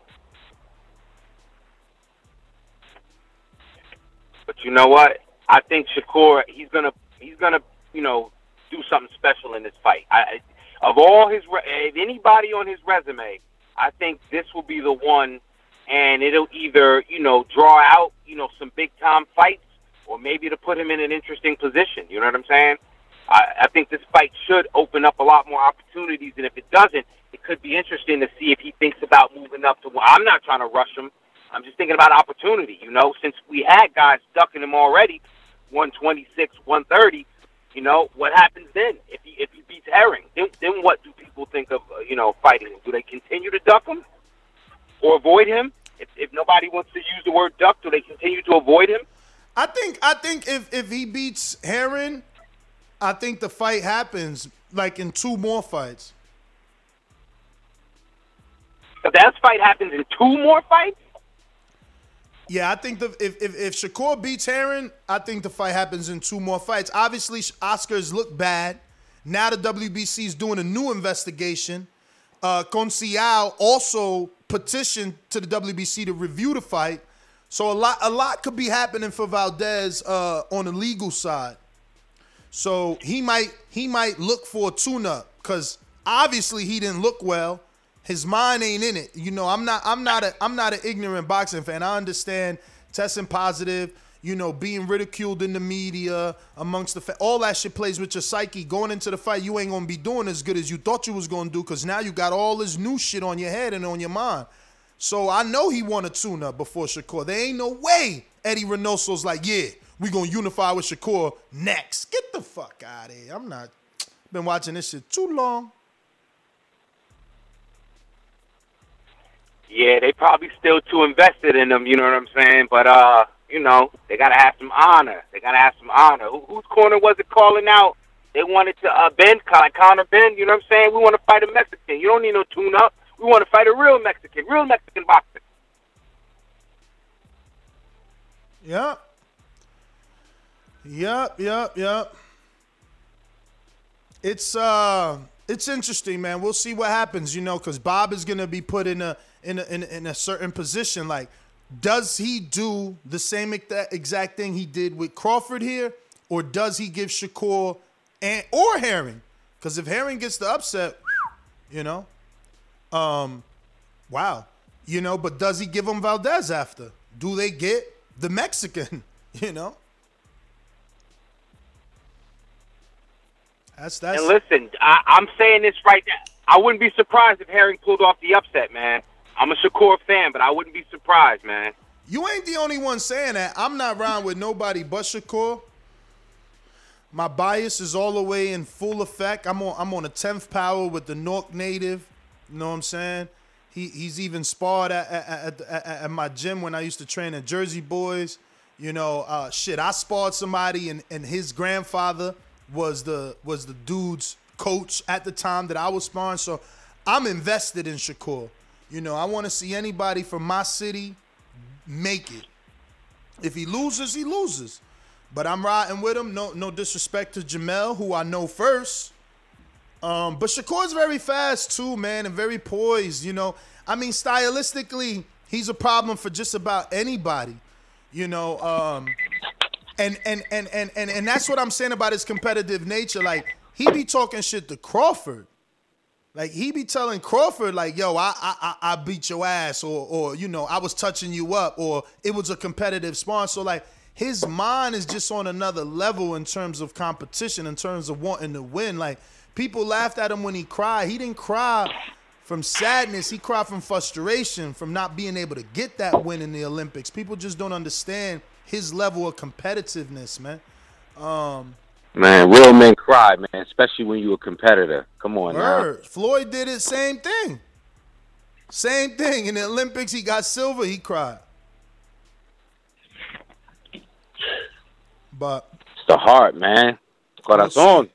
[SPEAKER 5] But you know what? I think Shakur, he's gonna, he's gonna, you know, do something special in this fight. I, of all his, if anybody on his resume, I think this will be the one, and it'll either, you know, draw out, you know, some big time fights, or maybe to put him in an interesting position. You know what I'm saying? I, I think this fight should open up a lot more opportunities, and if it doesn't, it could be interesting to see if he thinks about moving up to. I'm not trying to rush him. I'm just thinking about opportunity. You know, since we had guys ducking him already, 126, 130. You know what happens then if he if he beats Herring? Then, then what do people think of uh, you know fighting him? Do they continue to duck him or avoid him? If, if nobody wants to use the word duck, do they continue to avoid him?
[SPEAKER 1] I think I think if if he beats Herring, I think the fight happens like in two more fights.
[SPEAKER 5] If that fight happens in two more fights,
[SPEAKER 1] yeah, I think the, if, if if Shakur beats Herring, I think the fight happens in two more fights. Obviously, Oscars look bad. Now the WBC is doing a new investigation. Uh, Conceição also petitioned to the WBC to review the fight. So a lot a lot could be happening for Valdez uh, on the legal side. So he might he might look for a tune-up because obviously he didn't look well his mind ain't in it. You know, I'm not I'm not a I'm not an ignorant boxing fan. I understand testing positive, you know, being ridiculed in the media amongst the fa- all that shit plays with your psyche. Going into the fight, you ain't gonna be doing as good as you thought you was gonna do because now you got all this new shit on your head and on your mind. So I know he won a tune up before Shakur. There ain't no way Eddie Reynoso's like, yeah, we gonna unify with Shakur next. Get the fuck out of here. I'm not been watching this shit too long.
[SPEAKER 5] Yeah, they probably still too invested in them. You know what I'm saying? But uh, you know, they gotta have some honor. They gotta have some honor. Who, whose corner was it calling out? They wanted to uh, Benn, like Conor Benn. You know what I'm saying? We want to fight a Mexican. You don't need no tune up. We want to fight a real Mexican, real Mexican boxer.
[SPEAKER 1] Yep. Yep, yep, yep. It's uh it's interesting, man. We'll see what happens, you know, because Bob is gonna be put in a in a, in, in a certain position. Like, does he do the same exact thing he did with Crawford here, or does he give Shakur and or Herring? Because if Herring gets the upset, you know, um, wow, you know. But does he give him Valdez after? Do they get the Mexican, you know. That's that's
[SPEAKER 5] And listen, I, I'm saying this right now. I wouldn't be surprised if Herring pulled off the upset, man. I'm a Shakur fan, but I wouldn't be surprised, man.
[SPEAKER 1] You ain't the only one saying that. I'm not riding with nobody but Shakur. My bias is all the way in full effect. I'm on I'm on a tenth power with the Newark native. You know what I'm saying? He he's even sparred at at, at, at, my gym when I used to train at Jersey Boys. You know, uh, shit. I sparred somebody and, and his grandfather was the was the dude's coach at the time that I was sparring. So I'm invested in Shakur. You know, I want to see anybody from my city make it. If he loses, he loses. But I'm riding with him. No, no disrespect to Jamel, who I know first. Um, but Shakur's very fast too, man, and very poised. You know, I mean, stylistically, he's a problem for just about anybody. You know, um, and and and and and and that's what I'm saying about his competitive nature. Like he be talking shit to Crawford. Like he be telling Crawford, like, "Yo, I I I- beat your ass," or or you know, I was touching you up, or it was a competitive spawn. So like his mind is just on another level in terms of competition, in terms of wanting to win. Like people laughed at him when he cried. He didn't cry from sadness. He cried from frustration, from not being able to get that win in the Olympics. People just don't understand his level of competitiveness, man. Um,
[SPEAKER 6] Man, real men cry, man, especially when you're a competitor. Come on now.
[SPEAKER 1] Floyd did it, same thing. Same thing. In the Olympics, he got silver, he cried. But
[SPEAKER 6] It's the heart, man. Corazon.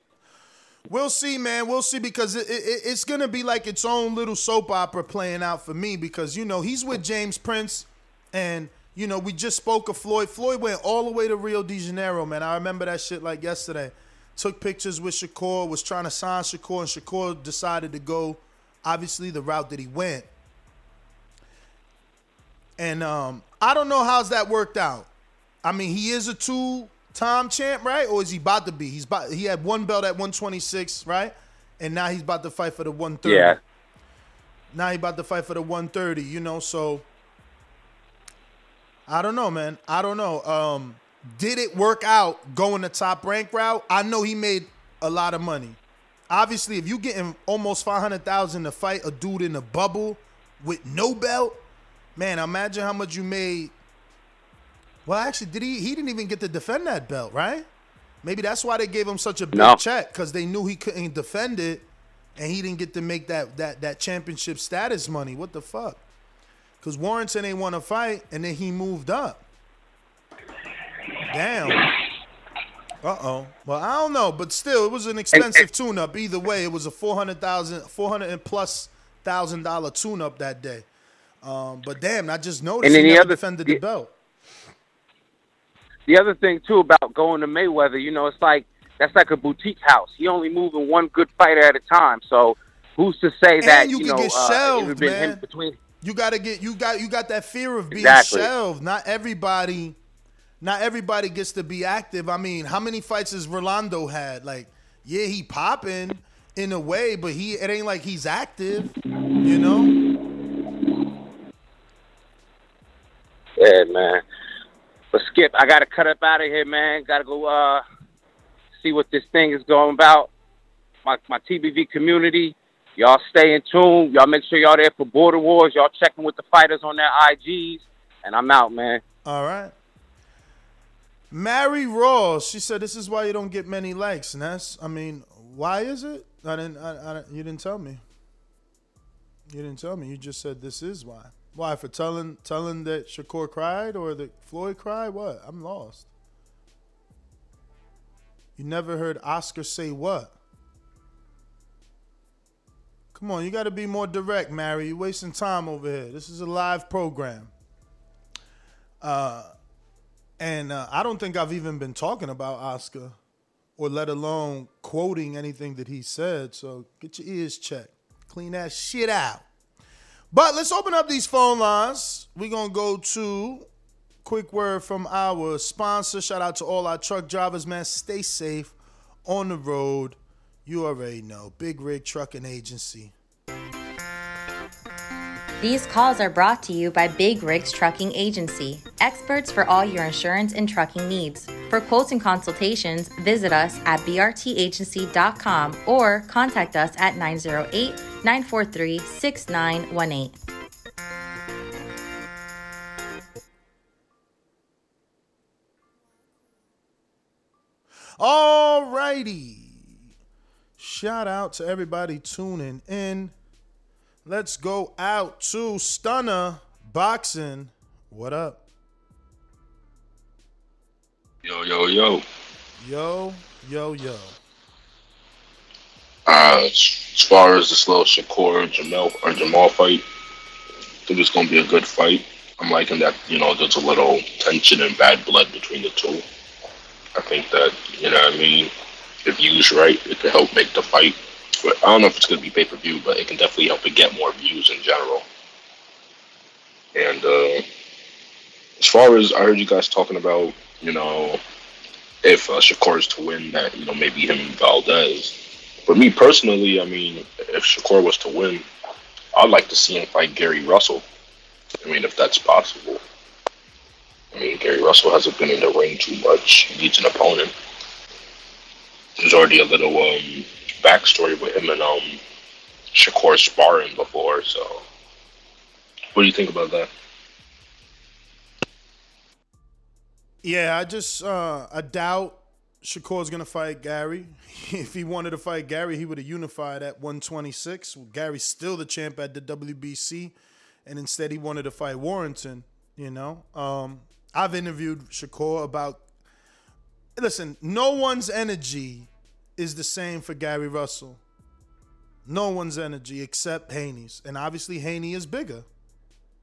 [SPEAKER 1] we'll see, man. We'll see because it, it, it's going to be like its own little soap opera playing out for me because, you know, he's with James Prince and, you know, we just spoke of Floyd. Floyd went all the way to Rio de Janeiro, man. I remember that shit like yesterday. Took pictures with Shakur, was trying to sign Shakur, and Shakur decided to go, obviously, the route that he went. And um, I don't know how's that worked out. I mean, he is a two-time champ, right? Or is he about to be? He's about. He had one belt at 126, right? And now he's about to fight for the 130.
[SPEAKER 6] Yeah.
[SPEAKER 1] Now he about to fight for the 130. You know, so I don't know, man. I don't know. Um, did it work out going the top rank route? I know he made a lot of money. Obviously, if you getting almost five hundred thousand to fight a dude in a bubble with no belt, man, imagine how much you made. Well, actually, did he? He didn't even get to defend that belt, right? Maybe that's why they gave him such a big
[SPEAKER 6] No.
[SPEAKER 1] check because they knew he couldn't defend it, and he didn't get to make that that that championship status money. What the fuck? Because Warrington ain't want to fight, and then he moved up. Damn. Uh oh. Well, I don't know, but still, it was an expensive tune-up. Either way, it was a four hundred thousand, four hundred and plus thousand dollar tune-up that day. Um, but damn, I just noticed
[SPEAKER 6] And
[SPEAKER 1] he
[SPEAKER 6] then the
[SPEAKER 1] never
[SPEAKER 6] other-
[SPEAKER 1] defended the
[SPEAKER 6] the-
[SPEAKER 1] belt.
[SPEAKER 6] The other thing too about going to Mayweather, you know, it's like that's like a boutique house. He only moving one good fighter at a time. So who's to say that
[SPEAKER 1] you,
[SPEAKER 6] you
[SPEAKER 1] can
[SPEAKER 6] know
[SPEAKER 1] get
[SPEAKER 6] uh, it
[SPEAKER 1] shelved,
[SPEAKER 6] would've been him
[SPEAKER 1] man.
[SPEAKER 6] between
[SPEAKER 1] You gotta get you got you got that fear of being
[SPEAKER 6] Exactly.
[SPEAKER 1] shelved. Not everybody, not everybody gets to be active. I mean, how many fights has Rolando had? Like, yeah, he popping in a way, but he it ain't like he's active. You know?
[SPEAKER 6] Yeah, man. But Skip, I gotta cut up out of here, man. Gotta go uh see what this thing is going about. My my TBV community. Y'all stay in tune. Y'all make sure y'all there for Border Wars. Y'all checking with the fighters on their IGs. And I'm out, man.
[SPEAKER 1] All right. Mary Ross, she said, "This is why you don't get many likes." And that's, I mean, why is it? I didn't. I, I, didn't- you didn't tell me. You didn't tell me. You just said this is why. Why for telling telling that Shakur cried or that Floyd cried? What? I'm lost. You never heard Oscar say what? Come on, you got to be more direct, Mary. You're wasting time over here. This is a live program. Uh, and uh, I don't think I've even been talking about Oscar, or let alone quoting anything that he said. So get your ears checked, clean that shit out. But let's open up these phone lines. We're gonna go to quick word from our sponsor. Shout out to all our truck drivers, man. Stay safe on the road. You already know, Big Rig Trucking Agency.
[SPEAKER 7] These calls are brought to you by Big Rigs Trucking Agency, experts for all your insurance and trucking needs. For quotes and consultations, visit us at brtagency.com or contact us at 908 943 6918.
[SPEAKER 1] All righty. Shout out to everybody tuning in. Let's go out to Stunner Boxing. What up?
[SPEAKER 8] Yo, yo, yo.
[SPEAKER 1] Yo, yo, yo.
[SPEAKER 8] Uh, as far as this little Shakur Jamal or Jamal fight, I think it's gonna be a good fight. I'm liking that. You know, there's a little tension and bad blood between the two. I think that you know what I mean. Used right, it could help make the fight. But I don't know if it's gonna be pay per view, but it can definitely help it get more views in general. And uh, as far as I heard you guys talking about, you know, if uh, Shakur is to win, that you know maybe him and Valdez. For me personally, I mean, if Shakur was to win, I'd like to see him fight Gary Russell. I mean, if that's possible. I mean, Gary Russell hasn't been in the ring too much. He needs an opponent. There's already a little um, backstory with him and um, Shakur sparring before, so. What do you think about that?
[SPEAKER 1] Yeah, I just uh, I doubt Shakur's gonna fight Gary. if he wanted to fight Gary, he would have unified at 126. Gary's still the champ at the WBC, and instead he wanted to fight Warrington. You know, um, I've interviewed Shakur about. Listen, no one's energy is the same for Gary Russell. No one's energy except Haney's, and obviously Haney is bigger.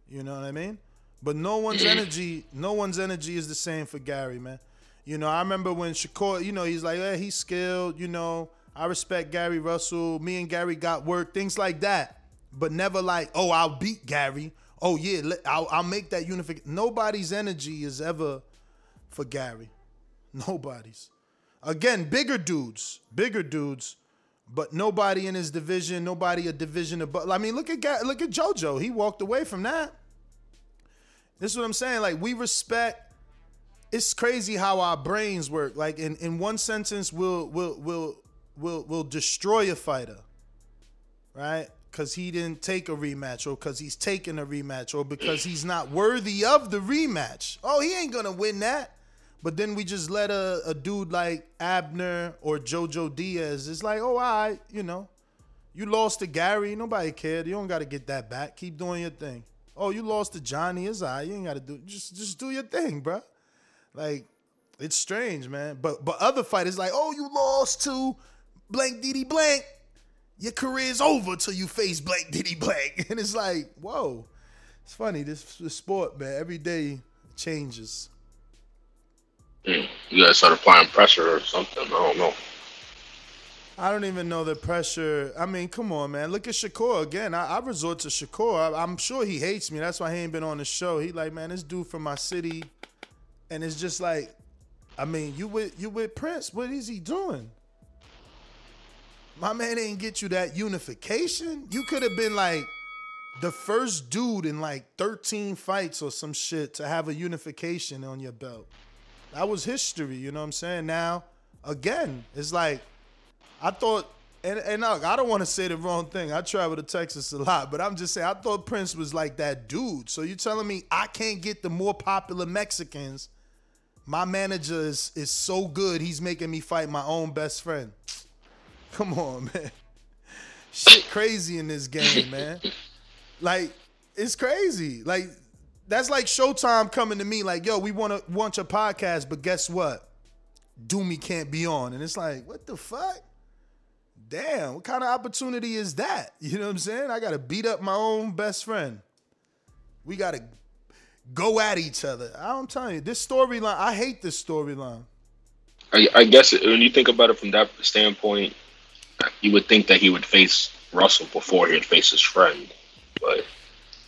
[SPEAKER 1] You know what I mean? But no one's energy, no one's energy is the same for Gary, man. You know, I remember when Shakur, you know, he's like, hey, he's skilled, you know, I respect Gary Russell. Me and Gary got work, things like that. But never like, oh, I'll beat Gary. Oh yeah, I'll, I'll make that unification. Nobody's energy is ever for Gary. Nobody's. Again, bigger dudes, bigger dudes, but nobody in his division. Nobody a division above. I mean, look at look at JoJo. He walked away from that. This is what I'm saying. Like we respect. It's crazy how our brains work. Like in, in one sentence, we'll will will will will destroy a fighter, right? Because he didn't take a rematch, or because he's taking a rematch, or because he's not worthy of the rematch. Oh, he ain't gonna win that. But then we just let a, a dude like Abner or Jojo Diaz. It's like, oh, right, you know, you lost to Gary. Nobody cared. You don't got to get that back. Keep doing your thing. Oh, you lost to Johnny. It's all right. You ain't got to do. Just just do your thing, bro. Like, it's strange, man. But but other fighters like, oh, you lost to blank Diddy blank. Your career's over till you face blank Diddy blank. And it's like, whoa. It's funny. This, this sport, man. Every day changes.
[SPEAKER 8] You guys start applying pressure or something. I don't know.
[SPEAKER 1] I don't even know the pressure. I mean, come on, man. Look at Shakur again. I, I resort to Shakur. I, I'm sure he hates me. That's why he ain't been on the show. He like, man, this dude from my city, and it's just like, I mean, you with you with Prince. What is he doing? My man ain't get you that unification. You could have been like the first dude in like 13 fights or some shit to have a unification on your belt. That was history, you know what I'm saying? Now, again, it's like I thought, and, and look, I don't want to say the wrong thing. I travel to Texas a lot, but I'm just saying, I thought Prince was like that dude. So you telling me I can't get the more popular Mexicans? My manager is, is so good, he's making me fight my own best friend. Come on, man. Shit crazy in this game, man. Like, it's crazy. Like, that's like Showtime coming to me like, yo, we want to want your podcast, but guess what? Doomy can't be on. And it's like, what the fuck? Damn, what kind of opportunity is that? You know what I'm saying? I gotta beat up my own best friend. We gotta go at each other. I'm telling you, this storyline, I hate this storyline.
[SPEAKER 8] I, I guess when you think about it from that standpoint, you would think that he would face Russell before he'd face his friend. But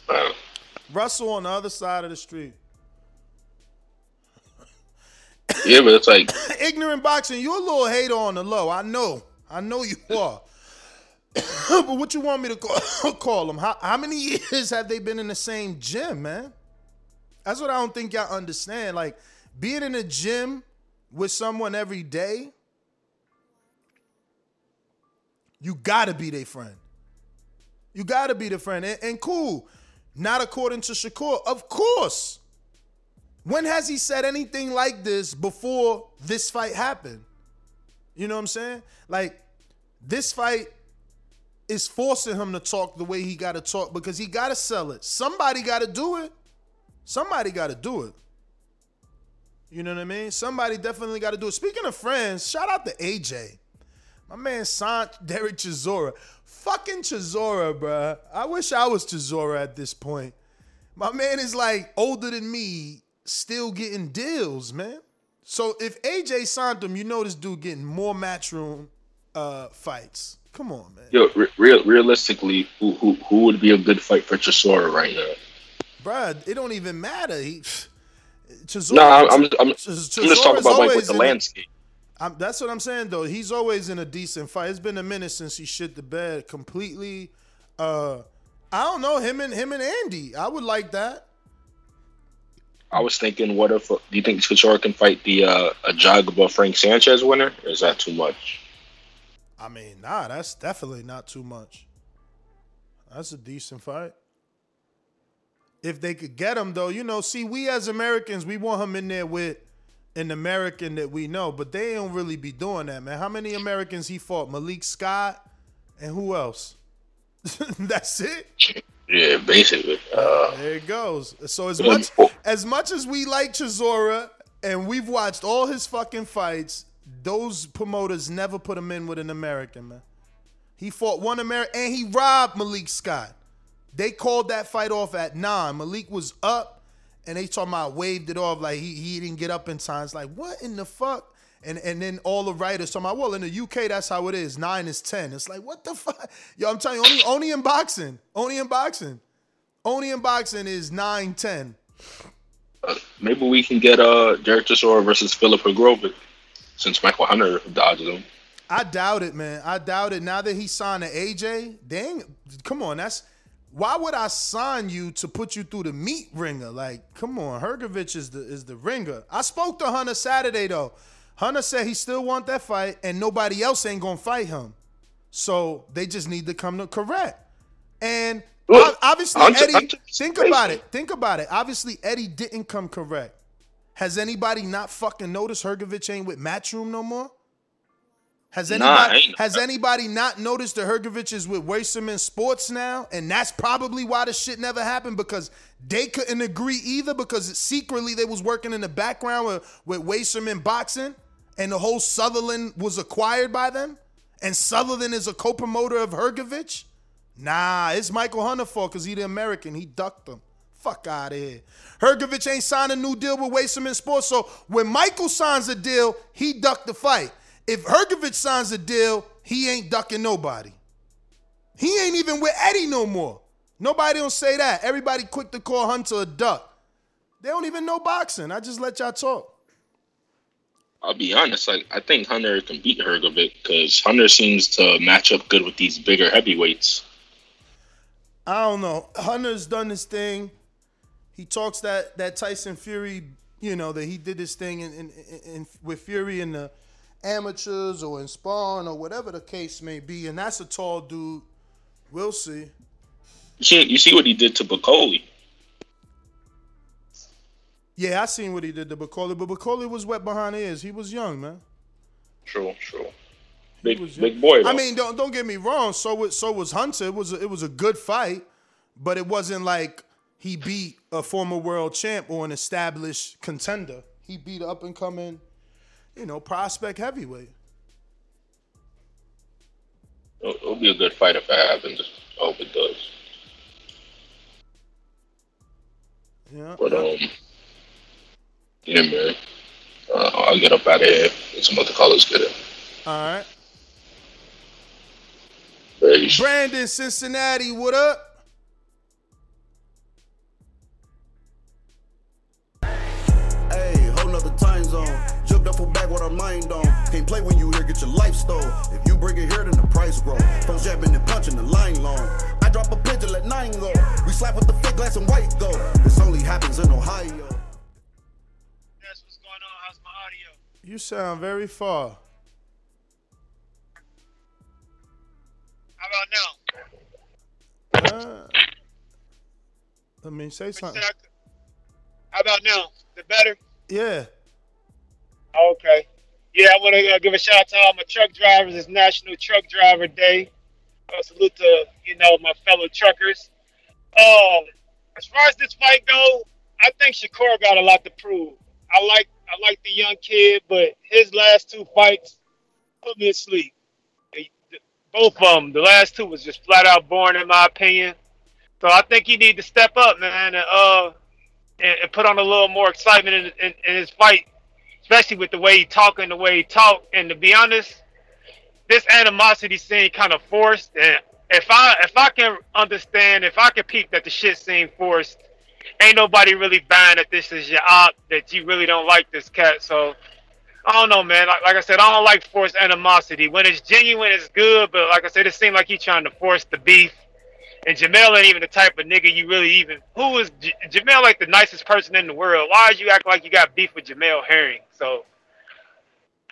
[SPEAKER 8] uh,
[SPEAKER 1] Russell on the other side of the street.
[SPEAKER 8] yeah, but it's like
[SPEAKER 1] Ignorant boxing, you're a little hater on the low. I know. I know you are. but what you want me to call, call them? How, how many years have they been in the same gym, man? That's what I don't think y'all understand. Like being in a gym with someone every day, you gotta be their friend. You gotta be the friend. And, and cool. Not according to Shakur. Of course. When has he said anything like this before this fight happened? You know what I'm saying? Like, this fight is forcing him to talk the way he got to talk because he got to sell it. Somebody got to do it. Somebody got to do it. You know what I mean? Somebody definitely got to do it. Speaking of friends, shout out to AJ. My man signed Derek Chisora. Fucking Chisora, bruh. I wish I was Chisora at this point. My man is like older than me, still getting deals, man. So if AJ signed him, you know this dude getting more matchroom uh, fights. Come on, man.
[SPEAKER 8] Yo, re- real, realistically, who, who who would be a good fight for Chisora right now?
[SPEAKER 1] Bruh, it don't even matter. He, Chisora,
[SPEAKER 8] No, I'm I'm, I'm, I'm just talking about like with the landscape.
[SPEAKER 1] I'm, that's what I'm saying though. He's always in a decent fight. It's been a minute since he shit the bed completely. Uh, I don't know him and him and Andy. I would like that.
[SPEAKER 8] I was thinking, what if do you think Chisora can fight the uh, Ajagba Frank Sanchez winner? Or is that too much?
[SPEAKER 1] I mean, nah, that's definitely not too much. That's a decent fight. If they could get him though, you know, see, we as Americans, we want him in there with an American that we know, but they don't really be doing that, man. How many Americans he fought? Malik Scott and who else? That's it.
[SPEAKER 8] Yeah, basically. Uh,
[SPEAKER 1] There it goes. So as much as much as we like Chisora and we've watched all his fucking fights, those promoters never put him in with an American, man. He fought one American and he robbed Malik Scott. They called that fight off at nine. Malik was up and they talking about waved it off like he, he didn't get up in time. It's like, what in the fuck? And and then all the writers talking about, well, in the UK, that's how it is. Nine is 10. It's like, what the fuck? Yo, I'm telling you, only, only in boxing. Only in boxing. Only in boxing is 9 10.
[SPEAKER 8] maybe we can get uh Derek Chisora versus Filip Hrgović, since Michael Hunter dodged him.
[SPEAKER 1] I doubt it, man. I doubt it. Now that he signed to AJ, dang, come on. That's why would I sign you to put you through the meat ringer? Like, come on, Hrgović is the is the ringer. I spoke to Hunter Saturday though. Hunter said he still want that fight, and nobody else ain't gonna fight him. So they just need to come to correct. And
[SPEAKER 8] Look,
[SPEAKER 1] ob- obviously,
[SPEAKER 8] Hunter-
[SPEAKER 1] Eddie,
[SPEAKER 8] Hunter is
[SPEAKER 1] think
[SPEAKER 8] crazy.
[SPEAKER 1] about it. Think about it. Obviously, Eddie didn't come correct. Has anybody not fucking noticed Hrgović ain't with Matchroom no more? Has anybody
[SPEAKER 8] ain't-
[SPEAKER 1] has anybody not noticed that Hrgović is with Wasserman Sports now? And that's probably why the shit never happened because they couldn't agree either because secretly they was working in the background with, with Wasserman Boxing and the whole Sauerland was acquired by them. And Sauerland is a co-promoter of Hrgović. Nah, it's Michael Hunter fault because he the American. He ducked them. Fuck out of here. Hrgović ain't signed a new deal with Wasserman Sports. So when Michael signs a deal, he ducked the fight. If Hrgović signs a deal, he ain't ducking nobody. He ain't even with Eddie no more. Nobody don't say that. Everybody quick to call Hunter a duck. They don't even know boxing. I just let y'all talk.
[SPEAKER 8] I'll be honest, like I think Hunter can beat Hrgović because Hunter seems to match up good with these bigger heavyweights.
[SPEAKER 1] I don't know. Hunter's done this thing. He talks that that Tyson Fury, you know, that he did this thing in, in, in, in with Fury in the amateurs or in sparring or whatever the case may be, and that's a tall dude. We'll see.
[SPEAKER 8] You see, you see what he did to Bakole.
[SPEAKER 1] Yeah, I seen what he did to Bakole, but Bakole was wet behind the ears. He was young, man.
[SPEAKER 8] True, true. Big, big boy. Though.
[SPEAKER 1] I mean, don't don't get me wrong. So was so was Hunter. It was a, it was a good fight, but it wasn't like he beat a former world champ or an established contender. He beat up and coming, you know, prospect heavyweight.
[SPEAKER 8] it'll, it'll be a good fight if it happens. I hope it does.
[SPEAKER 1] Yeah.
[SPEAKER 8] But um, yeah, man. Uh, I'll get up out of here. Get some other colors get it.
[SPEAKER 1] All right.
[SPEAKER 8] Peace.
[SPEAKER 1] Brandon, Cincinnati, what up?
[SPEAKER 9] A mind on. Can't play when you here, get your life stole. If you bring it here, then the price grow. Folks jabbing and punching the line long. I drop a pigeon, let nine go. We slap with the fake glass and white go. This only happens in Ohio.
[SPEAKER 1] You sound very far.
[SPEAKER 10] How about now?
[SPEAKER 1] Uh, let me say something.
[SPEAKER 10] How about now? Is it better?
[SPEAKER 1] Yeah.
[SPEAKER 10] Okay. Yeah, I want to uh, give a shout out to all my truck drivers. It's National Truck Driver Day. Uh, salute to you know my fellow truckers. Um, as far as this fight go, I think Shakur got a lot to prove. I like I like the young kid, but his last two fights put me asleep. Both of them, the last two was just flat out boring in my opinion. So I think he need to step up, man, and uh, and, and put on a little more excitement in, in, in his fight, especially with the way he talk and the way he talk. And to be honest, this animosity seemed kind of forced. And if I if I can understand, if I can peep that the shit seemed forced, ain't nobody really buying that this is your op, that you really don't like this cat. So I don't know, man. Like, like I said, I don't like forced animosity. When it's genuine, it's good. But like I said, it seemed like he trying to force the beef. And Jamel ain't even the type of nigga you really even. Who is J- Jamel? Like the nicest person in the world. Why did you act like you got beef with Jamel Herring? So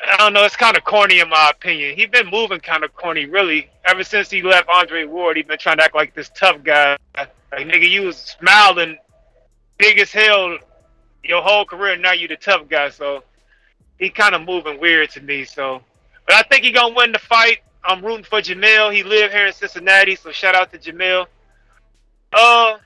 [SPEAKER 10] I don't know. It's kind of corny in my opinion. He been moving kind of corny, really, ever since he left Andre Ward. He been trying to act like this tough guy. Like nigga, you was smiling, big as hell, your whole career. Now you the tough guy. So he kind of moving weird to me. So, but I think he gonna win the fight. I'm rooting for Jamil. He live here in Cincinnati, so shout out to Jamil. Uh,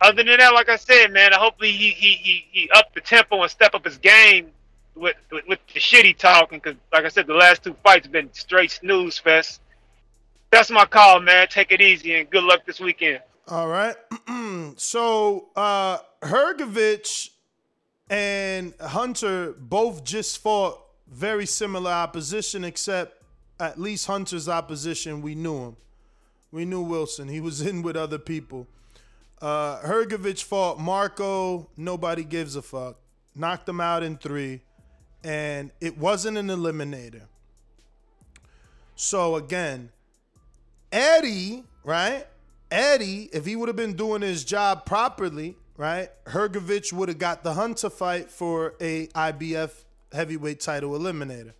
[SPEAKER 10] other than that, like I said, man, hopefully he he he, he up the tempo and step up his game with with, with the shit he talking. Cause like I said, the last two fights been straight snooze fest. That's my call, man. Take it easy and good luck this weekend.
[SPEAKER 1] All right. so uh Hergovich and Hunter both just fought very similar opposition, except at least Hunter's opposition, we knew him. We knew Wilson. He was in with other people. Uh Hrgović fought Marco, nobody gives a fuck. Knocked him out in three. And it wasn't an eliminator. So again, Eddie, right? Eddie, if he would have been doing his job properly, right? Hrgović would have got the Hunter fight for a IBF heavyweight title eliminator.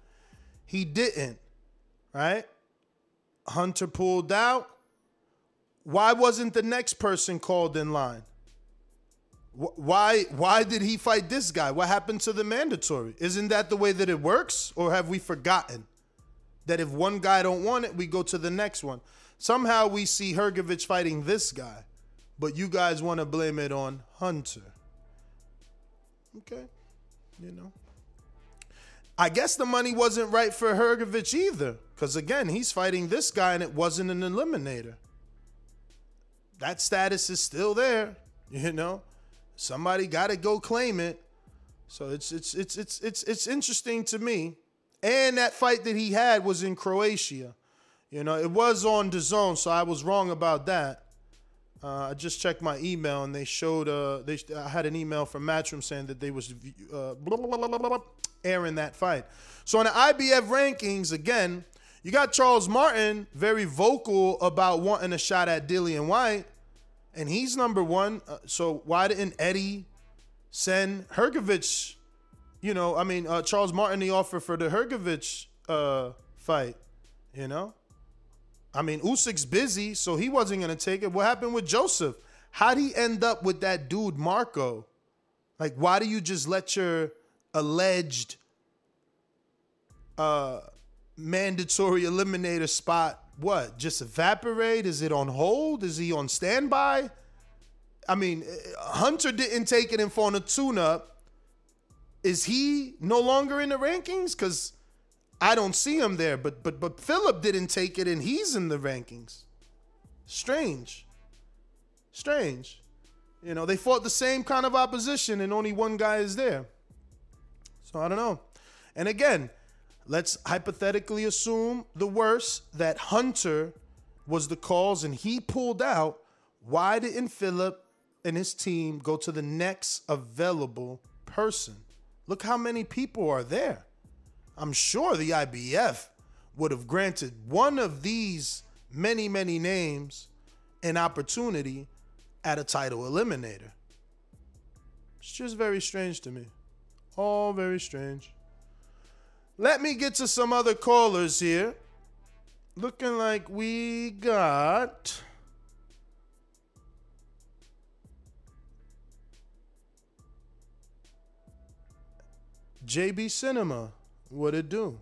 [SPEAKER 1] He didn't, right? Hunter pulled out. Why wasn't the next person called in line? Why why did he fight this guy? What happened to the mandatory? Isn't that the way that it works or have we forgotten? that if one guy don't want it, we go to the next one. Somehow we see Hrgović fighting this guy, but you guys want to blame it on Hunter. Okay, you know. I guess the money wasn't right for Hrgović either, because again, he's fighting this guy and it wasn't an eliminator. That status is still there, you know. Somebody got to go claim it. So it's it's it's it's it's it's interesting to me. And that fight that he had was in Croatia. You know, it was on DAZN, so I was wrong about that. Uh, I just checked my email and they showed. Uh, they I had an email from Matchroom saying that they was uh, blah, blah, blah, airing that fight. So on the IBF rankings, again, you got Charles Martin very vocal about wanting a shot at Dillian Whyte, and he's number one. Uh, so why didn't Eddie send Hrgović? You know, I mean, uh, Charles Martin the offer for the Hrgović uh, fight. You know, I mean, Usyk's busy, so he wasn't gonna take it. What happened with Joseph? How'd he end up with that dude Marco? Like, why do you just let your alleged uh mandatory eliminator spot what just evaporate? Is it on hold? Is he on standby? I mean, Hunter didn't take it in for a tune-up. Is he no longer in the rankings? Because I don't see him there. But but but Filip didn't take it and he's in the rankings. Strange. Strange. You know, they fought the same kind of opposition and only one guy is there. So I don't know. And again, let's hypothetically assume the worst that Hunter was the cause and he pulled out. Why didn't Filip and his team go to the next available person? Look how many people are there. I'm sure the IBF would have granted one of these many, many names an opportunity at a title eliminator. It's just very strange to me. All very strange. Let me get to some other callers here. Looking like we got. JB Cinema. What it do?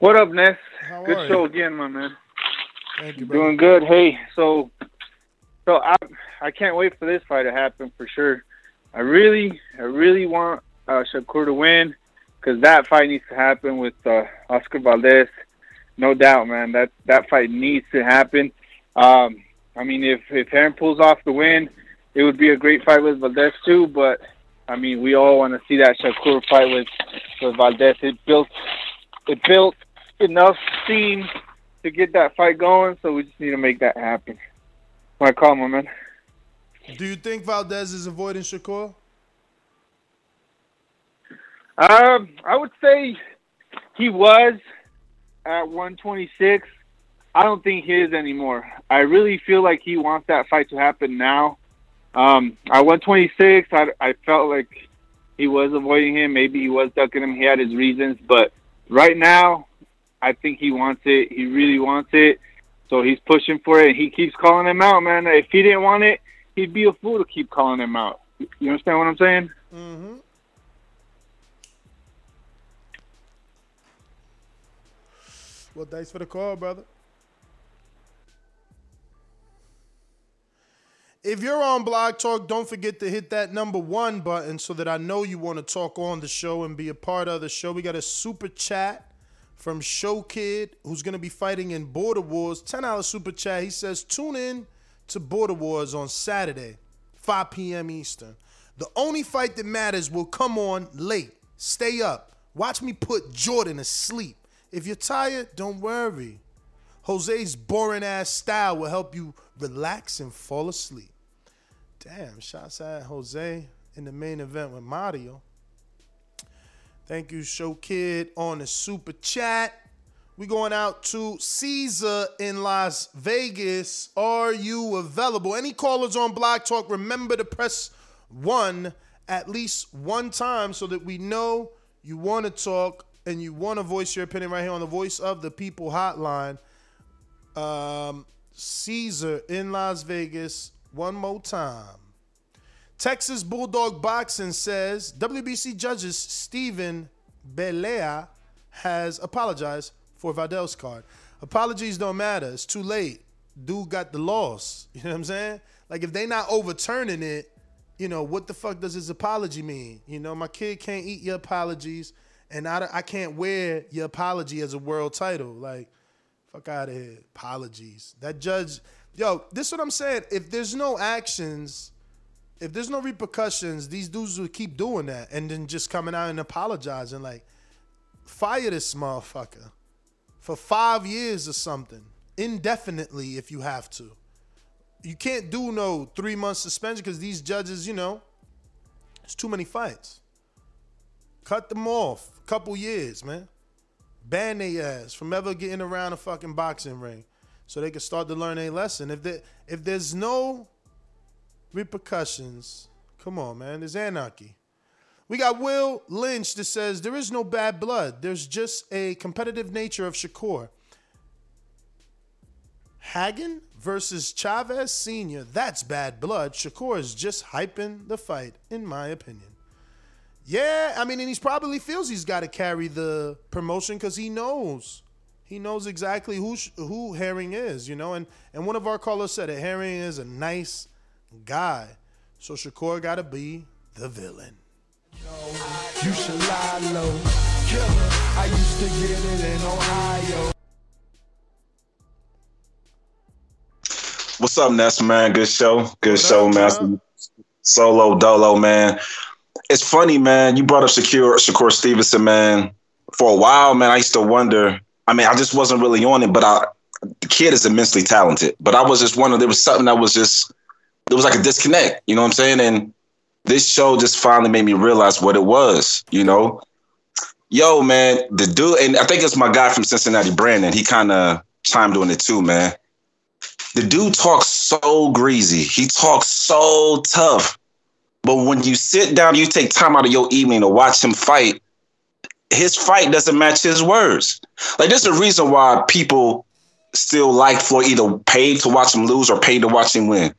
[SPEAKER 11] What up, Ness?
[SPEAKER 1] How
[SPEAKER 11] good show
[SPEAKER 1] you?
[SPEAKER 11] again, my man.
[SPEAKER 1] Thank you, brother.
[SPEAKER 11] Doing good. Hey, so so I I can't wait for this fight to happen for sure. I really I really want uh, Shakur to win because that fight needs to happen with uh, Oscar Valdez. No doubt, man. That that fight needs to happen. Um, I mean, if if Aaron pulls off the win, it would be a great fight with Valdez too. But I mean, we all want to see that Shakur fight with with Valdez. It built it built enough steam to get that fight going, so we just need to make that happen. My call, my man.
[SPEAKER 1] Do you think Valdez is avoiding Shakur?
[SPEAKER 11] Um, I would say he was at 126. I don't think he is anymore. I really feel like he wants that fight to happen now. Um, at 126, I, I felt like he was avoiding him. Maybe he was ducking him. He had his reasons, but right now, I think he wants it. He really wants it. So he's pushing for it. He keeps calling him out, man. If he didn't want it, he'd be a fool to keep calling him out. You understand what I'm saying?
[SPEAKER 1] Mm-hmm. Well, thanks for the call, brother. If you're on Blog Talk, don't forget to hit that number one button so that I know you want to talk on the show and be a part of the show. We got a super chat from Show Kid who's going to be fighting in Border Wars. $10 super chat. He says, tune in to Border Wars on Saturday, 5 p.m. Eastern. The only fight that matters will come on late. Stay up. Watch me put Jordan asleep. If you're tired, don't worry. Jose's boring ass style will help you relax and fall asleep. Damn, shots at Jose in the main event with Mario. Thank you, Show Kid, on the super chat. We going out to Caesar in Las Vegas. Are you available? Any callers on Blog Talk, remember to press one at least one time so that we know you want to talk and you want to voice your opinion right here on the Voice of the People hotline. Um, Caesar in Las Vegas, one more time. Texas Bulldog Boxing says WBC judges Stephen Belea has apologized for Valdel's card. Apologies don't matter. It's too late. Dude got the loss. You know what I'm saying? Like if they not overturning it, you know what the fuck does his apology mean? You know my kid can't eat your apologies, and I, I can't wear your apology as a world title. Like fuck out of here. Apologies. That judge, yo, this is what I'm saying. If there's no actions if there's no repercussions, these dudes will keep doing that and then just coming out and apologizing. Like, fire this motherfucker for five years or something, indefinitely if you have to. You can't do no three month suspension because these judges, you know, it's too many fights. Cut them off. Couple years, man. Ban their ass from ever getting around a fucking boxing ring so they can start to learn a lesson. If there, if there's no repercussions. Come on, man. There's anarchy. We got Will Lynch that says there is no bad blood. There's just a competitive nature of Shakur. Haugen versus Chavez Sr. That's bad blood. Shakur is just hyping the fight, in my opinion. Yeah, I mean, and he's probably feels he's got to carry the promotion because he knows. He knows exactly who who Herring is, you know. And and one of our callers said it. Herring is a nice guy. So Shakur gotta be the villain.
[SPEAKER 12] You should lie low. Killer, I used to get it in Ohio.
[SPEAKER 13] What's up, Ness, man? Good show. Good show, man. Solo Dolo, man. It's funny, man. You brought up Shakur, Shakur Stevenson, man. For a while, man, I used to wonder. I mean, I just wasn't really on it, but I, the kid is immensely talented. But I was just wondering, there was something that was just, there was like a disconnect. You know what I'm saying? And this show just finally made me realize what it was. You know, yo, man, the dude, and I think it's my guy from Cincinnati, Brandon. He kind of chimed on it too, man. The dude talks so greasy. He talks so tough. But when you sit down, you take time out of your evening to watch him fight, his fight doesn't match his words. Like there's a reason why people still like Floyd, either paid to watch him lose or paid to watch him win.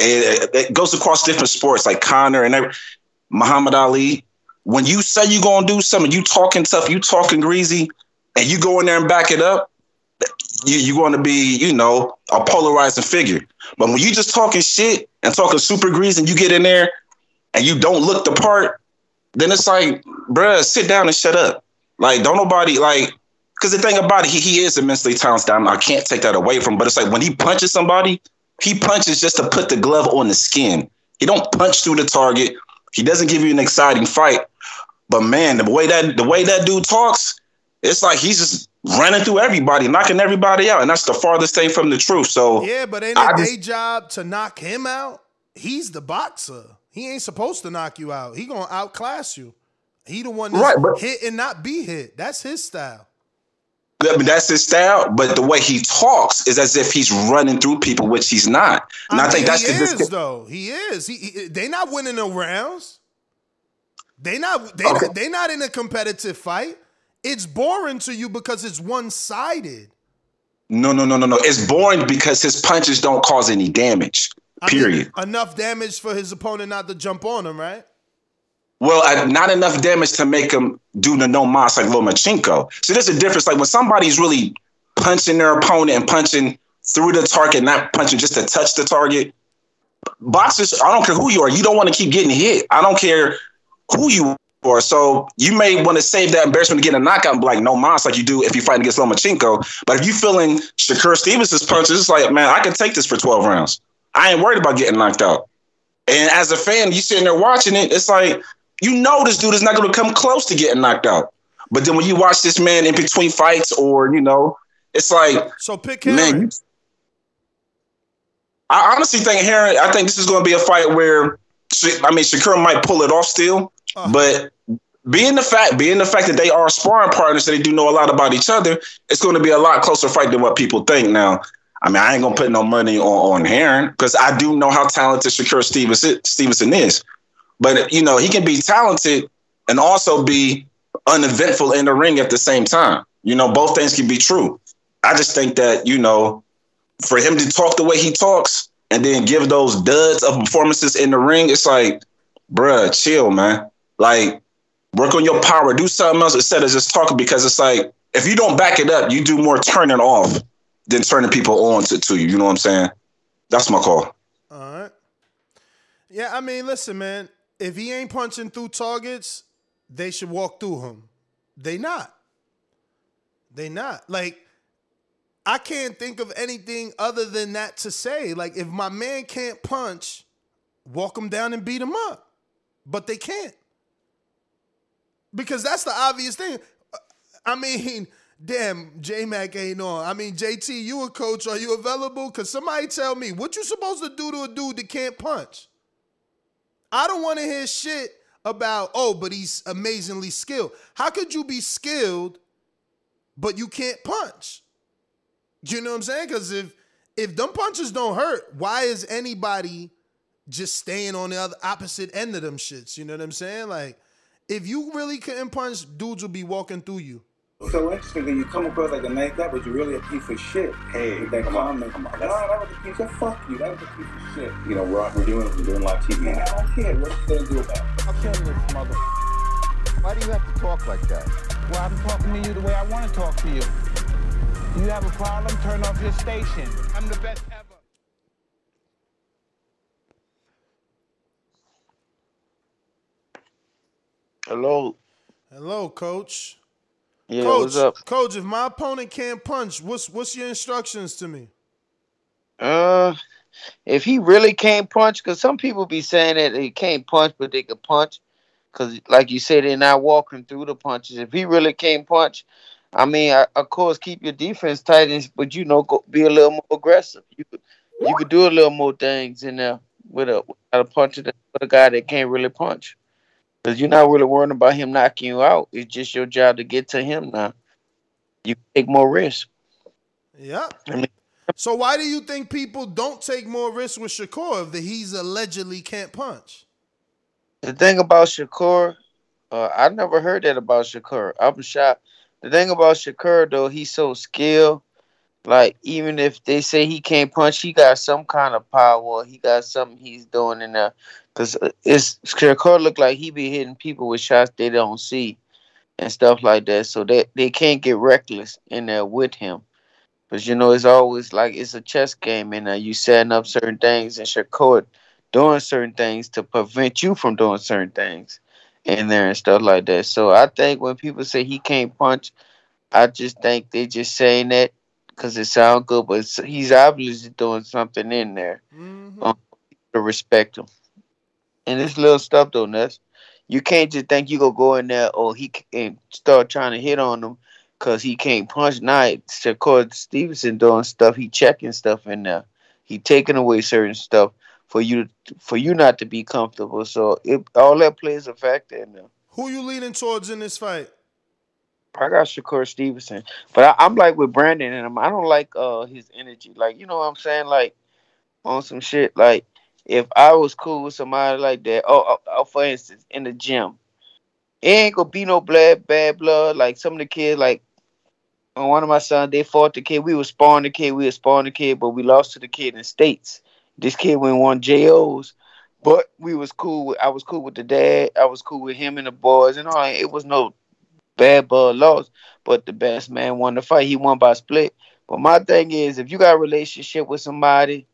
[SPEAKER 13] It, it goes across different sports like Conor and every, Muhammad Ali. When you say you're gonna do something, you talking tough, you talking greasy, and you go in there and back it up, you, you're going to be, you know, a polarizing figure. But when you just talking shit and talking super greasy and you get in there and you don't look the part, then it's like, bruh, sit down and shut up. Like, don't nobody like, because the thing about it, he, he is immensely talented. I can't take that away from him. But it's like when he punches somebody, he punches just to put the glove on the skin. He don't punch through the target. He doesn't give you an exciting fight. But man, the way that the way that dude talks, it's like he's just running through everybody, knocking everybody out, and that's the farthest thing from the truth. So
[SPEAKER 1] Yeah, but ain't it their job to knock him out? He's the boxer. He ain't supposed to knock you out. He gonna outclass you. He the one that's
[SPEAKER 13] Right, but-
[SPEAKER 1] hit and not be hit. That's his style.
[SPEAKER 13] I mean, that's his style, but the way he talks is as if he's running through people, which he's not. And I,
[SPEAKER 1] mean,
[SPEAKER 13] think that's
[SPEAKER 1] he
[SPEAKER 13] the
[SPEAKER 1] is
[SPEAKER 13] disconnect.
[SPEAKER 1] though. He is. He, he- they not winning no rounds. They not they
[SPEAKER 13] Okay.
[SPEAKER 1] they not in a competitive fight. It's boring to you because it's one sided.
[SPEAKER 13] No, no, no, no, no. It's boring because his punches don't cause any damage. Period.
[SPEAKER 1] Enough damage for his opponent not to jump on him, right?
[SPEAKER 13] Well, uh, not enough damage to make him do the no mas like Lomachenko. So there's a difference. Like when somebody's really punching their opponent and punching through the target, not punching just to touch the target. Boxers, I don't care who you are, you don't want to keep getting hit. I don't care who you are. So you may want to save that embarrassment to get a knockout and be like no mas like you do if you fight against Lomachenko. But if you feeling Shakur Stevens' punches, it's like, man, I can take this for 12 rounds. I ain't worried about getting knocked out. And as a fan, you sitting there watching it, it's like you know this dude is not going to come close to getting knocked out. But then when you watch this man in between fights, or you know, it's like
[SPEAKER 1] So pick
[SPEAKER 13] man. you- I honestly think Herring. I think this is going to be a fight where I mean Shakur might pull it off still, uh-huh. but being the fact being the fact that they are sparring partners, that they do know a lot about each other, it's going to be a lot closer fight than what people think. Now, I mean, I ain't gonna put no money on on Herring because I do know how talented Shakur Stevenson, Stevenson is. But you know, he can be talented and also be uneventful in the ring at the same time. You know, both things can be true. I just think that you know, for him to talk the way he talks and then give those duds of performances in the ring, it's like, bruh, chill, man. Like, work on your power, do something else instead of just talking. Because it's like, if you don't back it up, you do more turning off than turning people on to, to you. You know what I'm saying? That's my call.
[SPEAKER 1] All right. Yeah, I mean, listen, man. If he ain't punching through targets, they should walk through him. They not. They not. Like, I can't think of anything other than that to say. Like, if my man can't punch, walk him down and beat him up. But they can't. Because that's the obvious thing. I mean, damn, J Mac ain't on. I mean, JT, you a coach? Are you available? Cause somebody tell me what you supposed to do to a dude that can't punch. I don't want to hear shit about oh, but he's amazingly skilled. How could you be skilled, but you can't punch? You know what I'm saying? Because if if them punches don't hurt, why is anybody just staying on the other opposite end of them shits? You know what I'm saying? Like, if you really couldn't punch, dudes would be walking through you.
[SPEAKER 14] So interesting that you come across like a nice guy, but you're really a piece of shit. Hey, with that come comment. Come on, no, that was a piece of fuck you. That was a piece of shit.
[SPEAKER 15] You know, we're, we're doing we're doing live TV.
[SPEAKER 14] Man, I don't care. What you gonna do about it?
[SPEAKER 15] I'm killing this mother. Why do you have to talk like that?
[SPEAKER 16] Well, I'm talking to you the way I want to talk to you. You have a problem, turn off your station. I'm the best ever.
[SPEAKER 17] Hello.
[SPEAKER 1] Hello, coach.
[SPEAKER 17] Yeah,
[SPEAKER 1] coach,
[SPEAKER 17] what's up?
[SPEAKER 1] Coach, if my opponent can't punch, what's what's your instructions to me?
[SPEAKER 17] Uh, if he really can't punch, because some people be saying that he can't punch, but they can punch. Because, like you said, they're not walking through the punches. If he really can't punch, I mean, I, of course, keep your defense tight, and, but you know, go, be a little more aggressive. You could, you could do a little more things in there. with a with a puncher with a guy that can't really punch. Because you're not really worrying about him knocking you out. It's just your job to get to him now. You take more risk.
[SPEAKER 1] Yeah.
[SPEAKER 17] I mean,
[SPEAKER 1] So why do you think people don't take more risks with Shakur if the, he's allegedly can't punch?
[SPEAKER 17] the thing about Shakur, uh, I never heard that about Shakur. I'm shocked. The thing about Shakur though, he's so skilled. Like even if they say he can't punch, he got some kind of power. He got something he's doing in there. Cause uh, it's Shakur look like he be hitting people with shots they don't see, and stuff like that. So they they can't get reckless in there with him. But you know, it's always like it's a chess game, and you setting up certain things, and Shakur doing certain things to prevent you from doing certain things in there and stuff like that. So I think when people say he can't punch, I just think they just saying that because it sounds good, but he's obviously doing something in there um, to respect him. And this little stuff though, Ness, you can't just think you gonna go in there or he c- and start trying to hit on him because he can't punch. Night, Shakur Stevenson doing stuff. He checking stuff in there. He taking away certain stuff for you for you not to be comfortable. So it all that plays a factor in there.
[SPEAKER 1] Who you leaning towards in this fight?
[SPEAKER 17] I got Shakur Stevenson, but I, I'm like with Brandon and him. I don't like uh his energy. Like you know what I'm saying? Like on some shit. Like if I was cool with somebody like that, oh, oh, oh for instance, in the gym, it ain't gonna be no blood, bad blood. Like some of the kids, like on one of my sons, they fought the kid. We was sparring the kid. We was sparring the kid, but we lost to the kid in states. This kid went one JOs, but we was cool. With, I was cool with the dad. I was cool with him and the boys and all. It was no bad blood lost, but the best man won the fight. He won by split. But my thing is, if you got a relationship with somebody,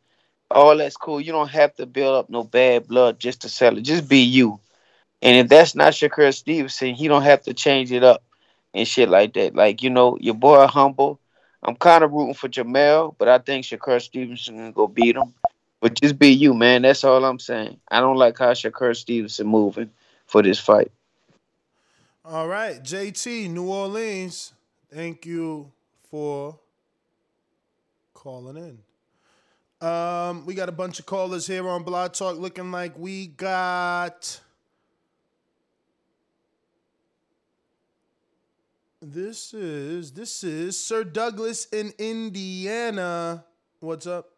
[SPEAKER 17] all that's cool. You don't have to build up no bad blood just to sell it. Just be you. And if that's not Shakur Stevenson, he don't have to change it up and shit like that. Like, you know, your boy humble. I'm kind of rooting for Jamel, but I think Shakur Stevenson gonna go beat him. But just be you, man. That's all I'm saying. I don't like how Shakur Stevenson moving for this fight.
[SPEAKER 1] All right, JT, New Orleans. Thank you for calling in. Um, we got a bunch of callers here on Blog Talk looking like we got This is this is Sir Douglas in Indiana. What's up?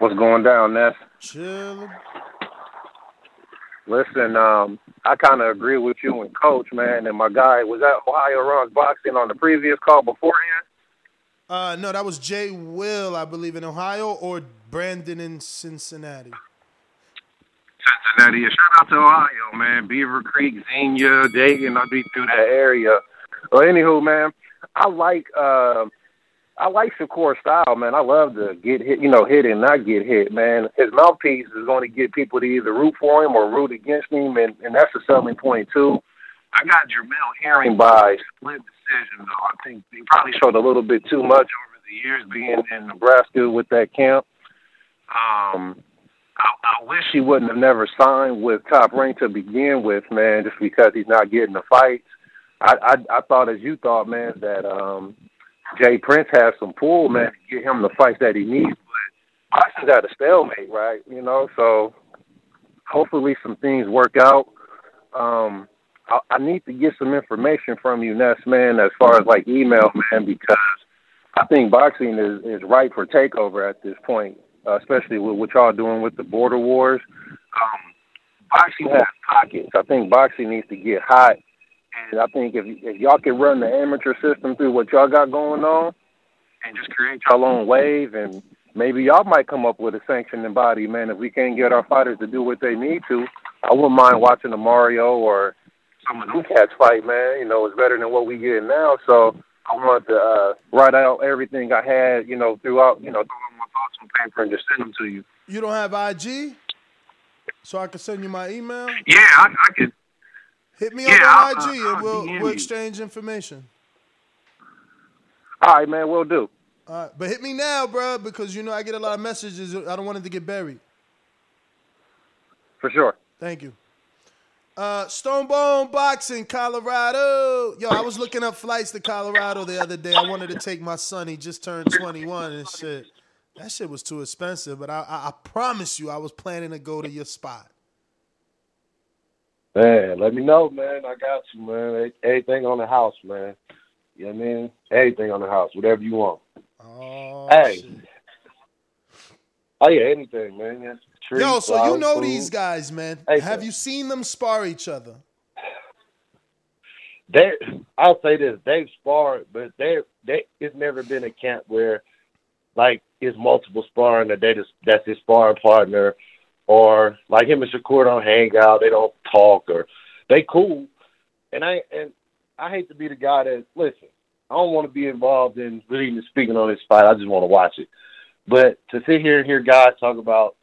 [SPEAKER 18] What's going down, Ness?
[SPEAKER 1] Chilling.
[SPEAKER 18] Listen, um, I kind of agree with you and Coach, man. And my guy was at Ohio Runs Boxing on the previous call beforehand.
[SPEAKER 1] Uh, no, that was Jay Will, I believe, in Ohio, or Brandon in Cincinnati.
[SPEAKER 18] Cincinnati. Yeah, shout out to Ohio, man. Beavercreek, Xenia, Dayton. I'll be through that area. Well, anywho, man, I like uh, I like Shakur style, man. I love to get hit, you know, hit and not get hit, man. His mouthpiece is going to get people to either root for him or root against him, and, and that's a selling point too. I got Jamel Herring by split decision, though. I think he probably showed a little bit too much over the years being in Nebraska with that camp. Um, I, I wish he wouldn't have never signed with Top Rank to begin with, man, just because he's not getting the fights. I, I I thought, as you thought, man, that um, Jay Prince has some pull, man, to get him the fights that he needs. But Boxing's at a stalemate, right? You know, so hopefully some things work out. Um, I, I need to get some information from you, Ness, man, as far as like email, man, because I think boxing is is ripe for takeover at this point, uh, especially with what y'all doing with the border wars. Um, boxing has pockets. I think boxing needs to get hot, and I think if if y'all can run the amateur system through what y'all got going on, and just create y'all own wave, and maybe y'all might come up with a sanctioning body, man. If we can't get our fighters to do what they need to, I wouldn't mind watching a Mario or some of them cats fight, man. You know, it's better than what we get now. So I want to uh, write out everything I had, you know, throughout, you know, throw my thoughts on paper and just send them to you.
[SPEAKER 1] You don't have IG, so I can send you my email.
[SPEAKER 18] Yeah, I, I could.
[SPEAKER 1] Hit me
[SPEAKER 18] Yeah,
[SPEAKER 1] up on
[SPEAKER 18] I'll-
[SPEAKER 1] IG
[SPEAKER 18] I'll
[SPEAKER 1] and we'll we'll exchange information.
[SPEAKER 18] All right, man, we'll do.
[SPEAKER 1] All right, but hit me now, bro, because you know I get a lot of messages. I don't want it to get buried.
[SPEAKER 18] For sure.
[SPEAKER 1] Thank you. Uh, Stonebone Boxing, Colorado. Yo, I was looking up flights to Colorado the other day. I wanted to take my son. He just turned 21 and shit. That shit was too expensive, but I, I, I promise you, I was planning to go to your spot.
[SPEAKER 19] Man, let me know, man. I got you, man. Anything on the house, man. You know what I mean? Everything on the house, whatever you want.
[SPEAKER 1] Oh,
[SPEAKER 19] hey.
[SPEAKER 1] shit.
[SPEAKER 19] Oh yeah, anything, man. Yeah.
[SPEAKER 1] Yo, so you know
[SPEAKER 19] food.
[SPEAKER 1] these guys, man.
[SPEAKER 19] Hey,
[SPEAKER 1] Have
[SPEAKER 19] sir.
[SPEAKER 1] you seen them spar each other?
[SPEAKER 19] They, I'll say this: they've sparred, but they, they, it's never been a camp where, like, it's multiple sparring that they just that's his sparring partner, or like him and Shakur don't hang out, they don't talk, or they cool. And I and I hate to be the guy that listen. I don't want to be involved in really even speaking on this fight. I just want to watch it. But to sit here and hear guys talk about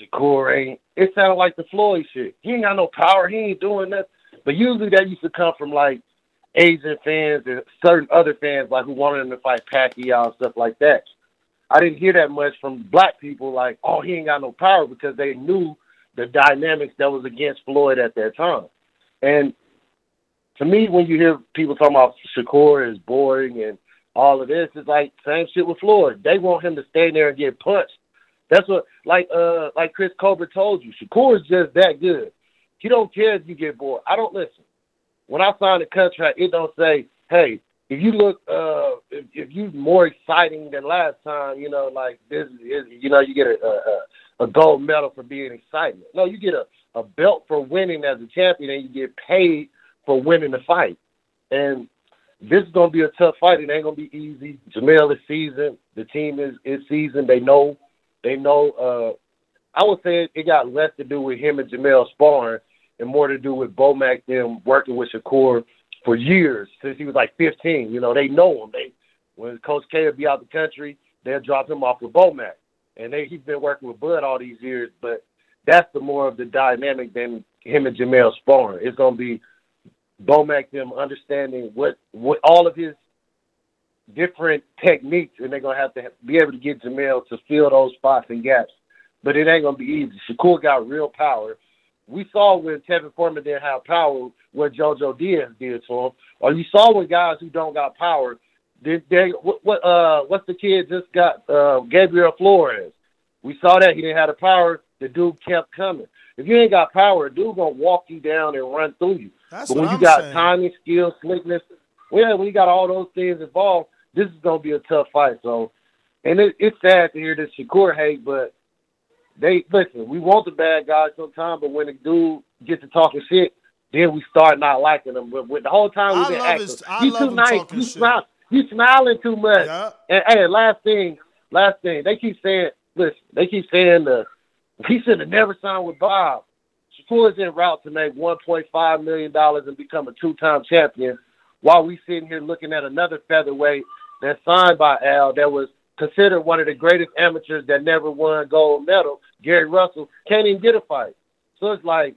[SPEAKER 19] Shakur ain't, it sounded like the Floyd shit. He ain't got no power. He ain't doing nothing. But usually that used to come from like Asian fans and certain other fans like who wanted him to fight Pacquiao and stuff like that. I didn't hear that much from black people like, oh, he ain't got no power because they knew the dynamics that was against Floyd at that time. And to me, when you hear people talking about Shakur is boring and all of this, it's like same shit with Floyd. They want him to stay there and get punched. That's what, like, uh, like Chris Colbert told you, Shakur is just that good. He don't care if you get bored. I don't listen. When I signed the contract, it don't say, hey, if you look, uh, if, if you more exciting than last time, you know, like this is, you know, you get a, a, a gold medal for being exciting. No, you get a, a belt for winning as a champion, and you get paid for winning the fight. And this is gonna be a tough fight. It ain't gonna be easy. Jamel is seasoned. The team is is seasoned. They know. They know. Uh, I would say it got less to do with him and Jamel sparring and more to do with Bomac them working with Shakur for years since he was like 15. You know, they know him. They when Coach K would be out the country, they'll drop him off with Bomac, and they he's been working with Bud all these years. But that's the more of the dynamic than him and Jamel sparring. It's gonna be Bomac them understanding what what all of his different techniques, and they're gonna have to be able to get Jamel to fill those spots and gaps. But it ain't gonna be easy. Shakur got real power. We saw when Tevin Farmer didn't have power what JoJo Diaz did to him, or you saw when guys who don't got power. Did they what, what uh what's the kid just got uh Gabriel Flores? We saw that he didn't have the power. The dude kept coming. If you ain't got power, a dude gonna walk you down and run through you.
[SPEAKER 1] That's
[SPEAKER 19] but when you
[SPEAKER 1] I'm
[SPEAKER 19] got
[SPEAKER 1] saying.
[SPEAKER 19] timing, skill, slickness, well, when you got all those things involved, this is gonna be a tough fight. So, and it, it's sad to hear this Shakur hate, but they listen. We want the bad guys sometimes, but when a dude gets to talking shit, then we start not liking them. But when the whole time we've been acting, you too nice,
[SPEAKER 1] talking
[SPEAKER 19] you
[SPEAKER 1] shit.
[SPEAKER 19] smile, you smiling too much. And hey, last thing, last thing, they keep saying, listen, they keep saying the he should have never signed with Bob. Shakur is en route to make one point five million dollars and become a two time champion, while we sitting here looking at another featherweight that's signed by Al that was considered one of the greatest amateurs that never won gold medal, Gary Russell, can't even get a fight. So it's like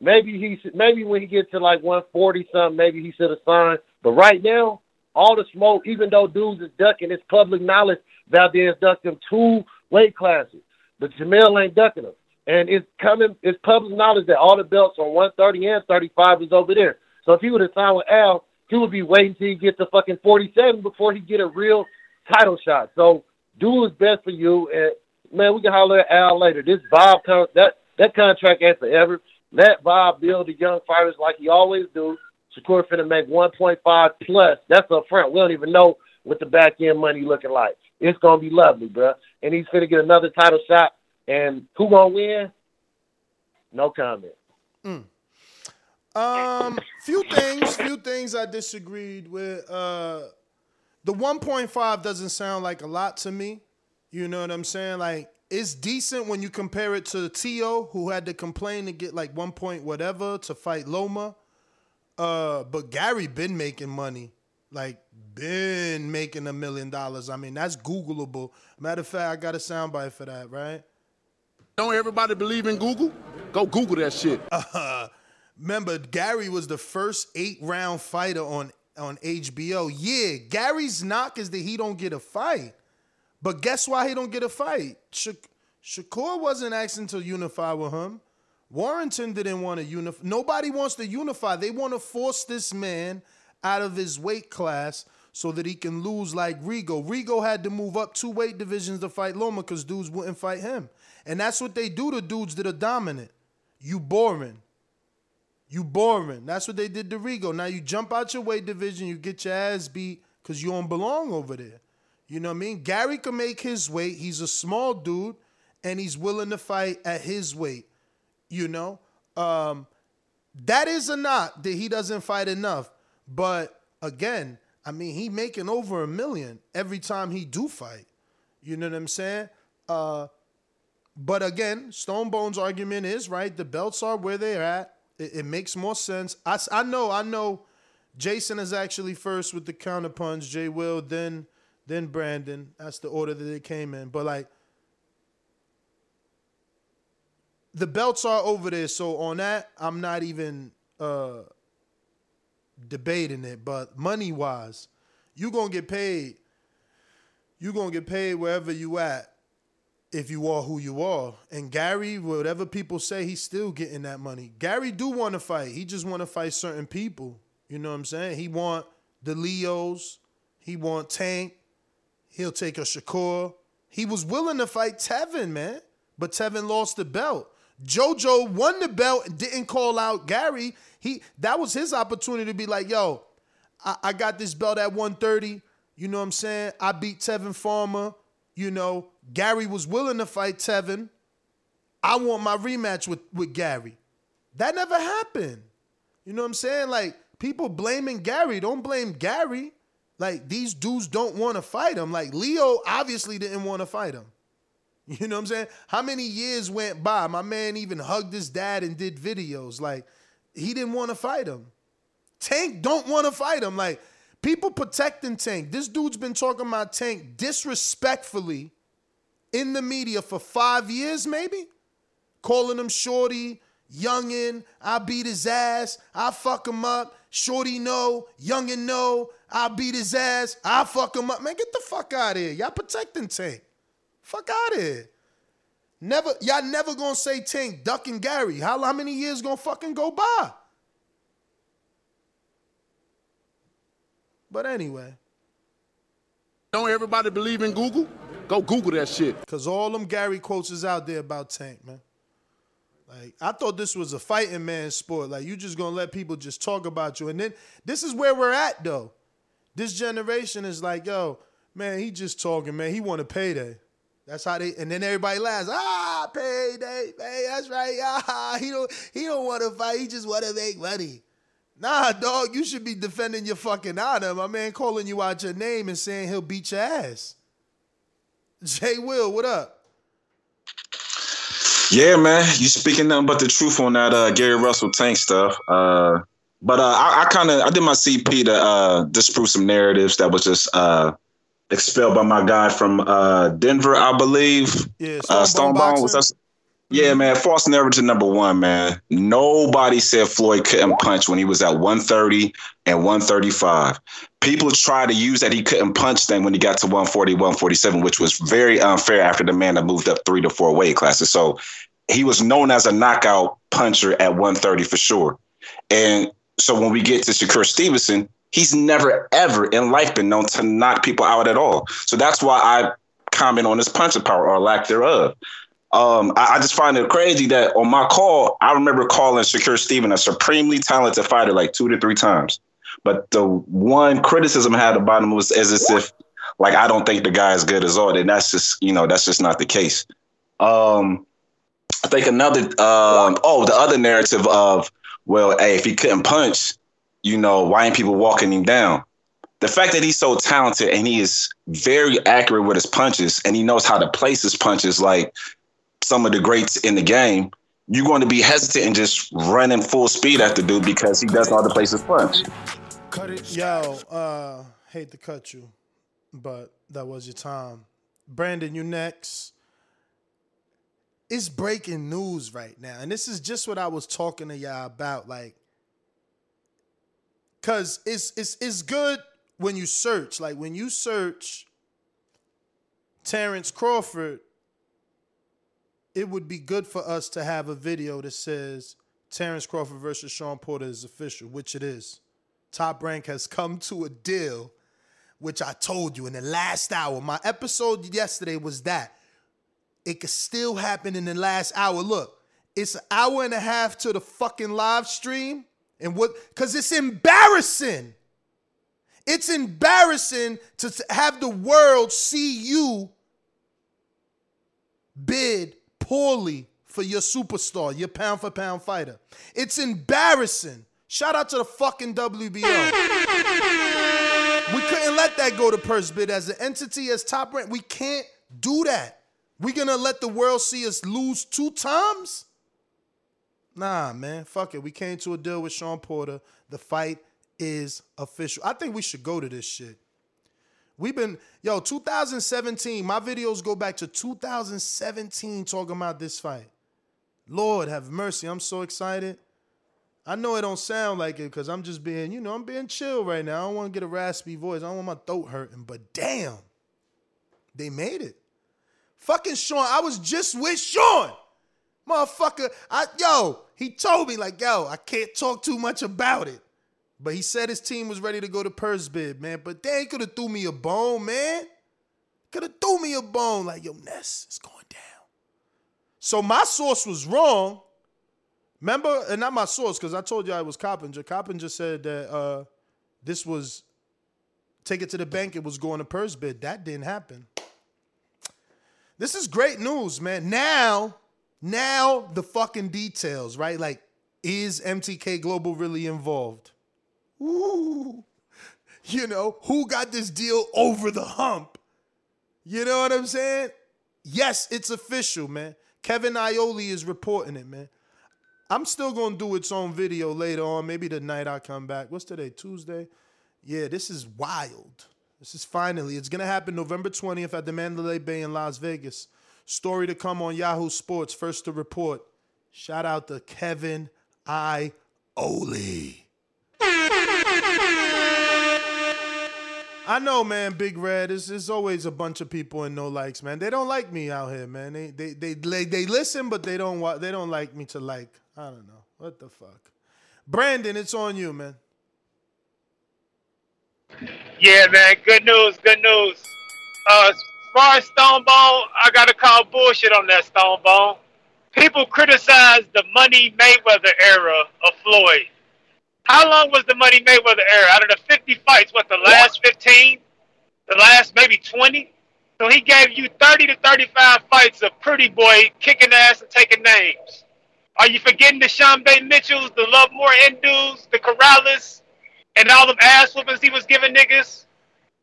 [SPEAKER 19] maybe he should, maybe when he gets to like one forty something, maybe he should have signed. But right now, all the smoke, even though dudes is ducking, it's public knowledge. Valdez ducked him two weight classes, but Jamel ain't ducking him. And it's coming, it's public knowledge that all the belts on 130 and 35 is over there. So if he would have signed with Al, he would be waiting till he gets to fucking 47 before he get a real title shot. So do what's best for you. And man, we can holler at Al later. This Bob con- that that contract ain't forever. Let Bob build the young fighters like he always do. Shakur finna make 1.5 plus. That's up front. We don't even know what the back end money looking like. It's gonna be lovely, bro. And he's finna get another title shot. And who gonna win? No comment.
[SPEAKER 1] Um, few things, few things I disagreed with. Uh, the 1.5 doesn't sound like a lot to me. You know what I'm saying? Like it's decent when you compare it to Teo, who had to complain to get like one point whatever to fight Loma. Uh, but Gary been making money, like been making a million dollars. I mean, that's Googleable. Matter of fact, I got a soundbite for that, right?
[SPEAKER 20] Don't everybody believe in Google? Go Google that shit.
[SPEAKER 1] Uh, remember, Gary was the first eight round fighter on on HBO. Yeah, Gary's knock is that he don't get a fight. But guess why he don't get a fight? Sha- Shakur wasn't asking to unify with him. Warrington didn't want to unify. Nobody wants to unify. They want to force this man out of his weight class so that he can lose like Rigo. Rigo had to move up two weight divisions to fight Loma because dudes wouldn't fight him. And that's what they do to dudes that are dominant. You boring. You boring. That's what they did to Rigo. Now you jump out your weight division, you get your ass beat because you don't belong over there. You know what I mean? Gary can make his weight. He's a small dude and he's willing to fight at his weight. You know? Um, that is a knock that he doesn't fight enough. But again, I mean, he making over a million every time he do fight. You know what I'm saying? Uh, but again, Stone Bones' argument is right. The belts are where they're at. It, it makes more sense. I, I know, I know. Jason is actually first with the counter. Jay Will, then then Brandon. That's the order that it came in. But like, the belts are over there. So on that, I'm not even uh debating it. But money wise, you gonna get paid. You gonna get paid wherever you at if you are who you are. And Gary, whatever people say, he's still getting that money. Gary do want to fight. He just want to fight certain people. You know what I'm saying? He want the Leos. He want Tank. He'll take a Shakur. He was willing to fight Tevin, man. But Tevin lost the belt. JoJo won the belt and didn't call out Gary. He that was his opportunity to be like, yo, I, I got this belt at 130. You know what I'm saying? I beat Tevin Farmer. You know, Gary was willing to fight Tevin. I want my rematch with, with Gary. That never happened. You know what I'm saying? Like, people blaming Gary. Don't blame Gary. Like, these dudes don't want to fight him. Like, Leo obviously didn't want to fight him. You know what I'm saying? How many years went by? My man even hugged his dad and did videos. Like, he didn't want to fight him. Tank don't want to fight him. Like, people protecting Tank. This dude's been talking about Tank disrespectfully in the media for five years, maybe? Calling him shorty, youngin', I beat his ass, I fuck him up, shorty no, youngin' no, I beat his ass, I fuck him up. Man, get the fuck out of here. Y'all protecting Tank. Fuck out of here. Never, y'all never gonna say Tank ducking Gary. How, how many years gonna fucking go by? But anyway.
[SPEAKER 20] Don't everybody believe in Google? Go Google that shit.
[SPEAKER 1] Cause all them Gary quotes is out there about Tank, man. Like I thought this was a fighting man sport. Like you just gonna let people just talk about you. And then this is where we're at though. This generation is like, yo, man, he just talking, man. He want a payday. That's how they and then everybody laughs. Ah, payday, hey, that's right. Ah, he don't he don't want to fight, he just want to make money. Nah, dog, you should be defending your fucking honor. My man calling you out your name and saying he'll beat your ass. Jay Will, what up?
[SPEAKER 13] Yeah, man, you speaking nothing but the truth on that uh, Gary Russell tank stuff. Uh, but uh, I, I kind of I did my CP to uh, disprove some narratives that was just uh, expelled by my guy from uh, Denver, I believe.
[SPEAKER 1] Yeah,
[SPEAKER 13] uh,
[SPEAKER 1] Stonebone
[SPEAKER 13] Stonebone was that? Yeah, man, false narrative number one, man. Nobody said Floyd couldn't punch when he was at 130 and 135. People tried to use that he couldn't punch then when he got to 140, 147, which was very unfair after the man that moved up three to four weight classes. So he was known as a knockout puncher at 130 for sure. And so when we get to Shakur Stevenson, he's never ever in life been known to knock people out at all. So that's why I comment on his punching power or lack thereof. Um, I, I, just find it crazy that on my call, I remember calling Shakur Steven a supremely talented fighter like two to three times. But the one criticism I had about him was as if like I don't think the guy is good as all. And that's just, you know, that's just not the case. Um, I think another um, oh, the other narrative of, well, hey, if he couldn't punch, you know, why ain't people walking him down? The fact that he's so talented and he is very accurate with his punches and he knows how to place his punches, like some of the greats in the game, you're going to be hesitant and just running full speed at the dude because he doesn't know how to place his punch.
[SPEAKER 1] Yo, uh, hate to cut you, but that was your time. Brandon, you next. It's breaking news right now. And this is just what I was talking to y'all about. Like, cause it's it's it's good when you search. Like when you search Terrence Crawford, it would be good for us to have a video that says Terrence Crawford versus Shawn Porter is official, which it is. Top Rank has come to a deal which I told you in the last hour. My episode yesterday was that. It could still happen in the last hour. Look, it's an hour and a half to the fucking live stream. And what? Because it's embarrassing. It's embarrassing to have the world see you bid poorly for your superstar, your pound for pound fighter. It's embarrassing. Shout out to the fucking WBO. We couldn't let that go to purse bid as an entity, as top rank. We can't do that. We gonna let the world see us lose two times? Nah, man, fuck it. We came to a deal with Shawn Porter. The fight is official. I think we should go to this shit. We've been, yo, 2017. My videos go back to 2017 talking about this fight. Lord have mercy. I'm so excited. I know it don't sound like it because I'm just being, you know, I'm being chill right now. I don't want to get a raspy voice. I don't want my throat hurting. But damn, they made it. Fucking Shawn. I was just with Shawn. Motherfucker. I yo, he told me, like, yo, I can't talk too much about it. But he said his team was ready to go to purse bid, man. But they could have threw me a bone, man. Could have threw me a bone. Like, yo, Ness, it's going down. So my source was wrong. Remember, and not my source, because I told you I was Coppinger. Coppinger said that uh, this was take it to the bank, it was going to purse bid. That didn't happen. This is great news, man. Now, now the fucking details, right? Like, is MTK Global really involved? Ooh. You know, who got this deal over the hump? You know what I'm saying? Yes, it's official, man. Kevin Iole is reporting it, man. I'm still gonna do its own video later on. Maybe the night I come back. What's today? Tuesday? Yeah, this is wild. This is finally. It's gonna happen November 20th at the Mandalay Bay in Las Vegas. Story to come on Yahoo Sports. First to report. Shout out to Kevin Iole. I know, man. Big Red. There's, there's always a bunch of people and no likes, man. They don't like me out here, man. They they they they, they listen, but they don't wa- they don't like me to like. I don't know what the fuck. Brandon, it's on you, man.
[SPEAKER 10] Yeah, man. Good news. Good news. Uh, as far as Stonebone, I gotta call bullshit on that Stonebone. People criticize the Money Mayweather era of Floyd. How long was the Money Mayweather era? Out of the 50 fights, what the last 15? The last maybe 20? So he gave you 30 to 35 fights of Pretty Boy kicking ass and taking names. Are you forgetting the Sharmba Mitchells, the Lovemore N'dous, the Corrales, and all them ass whoopings he was giving niggas?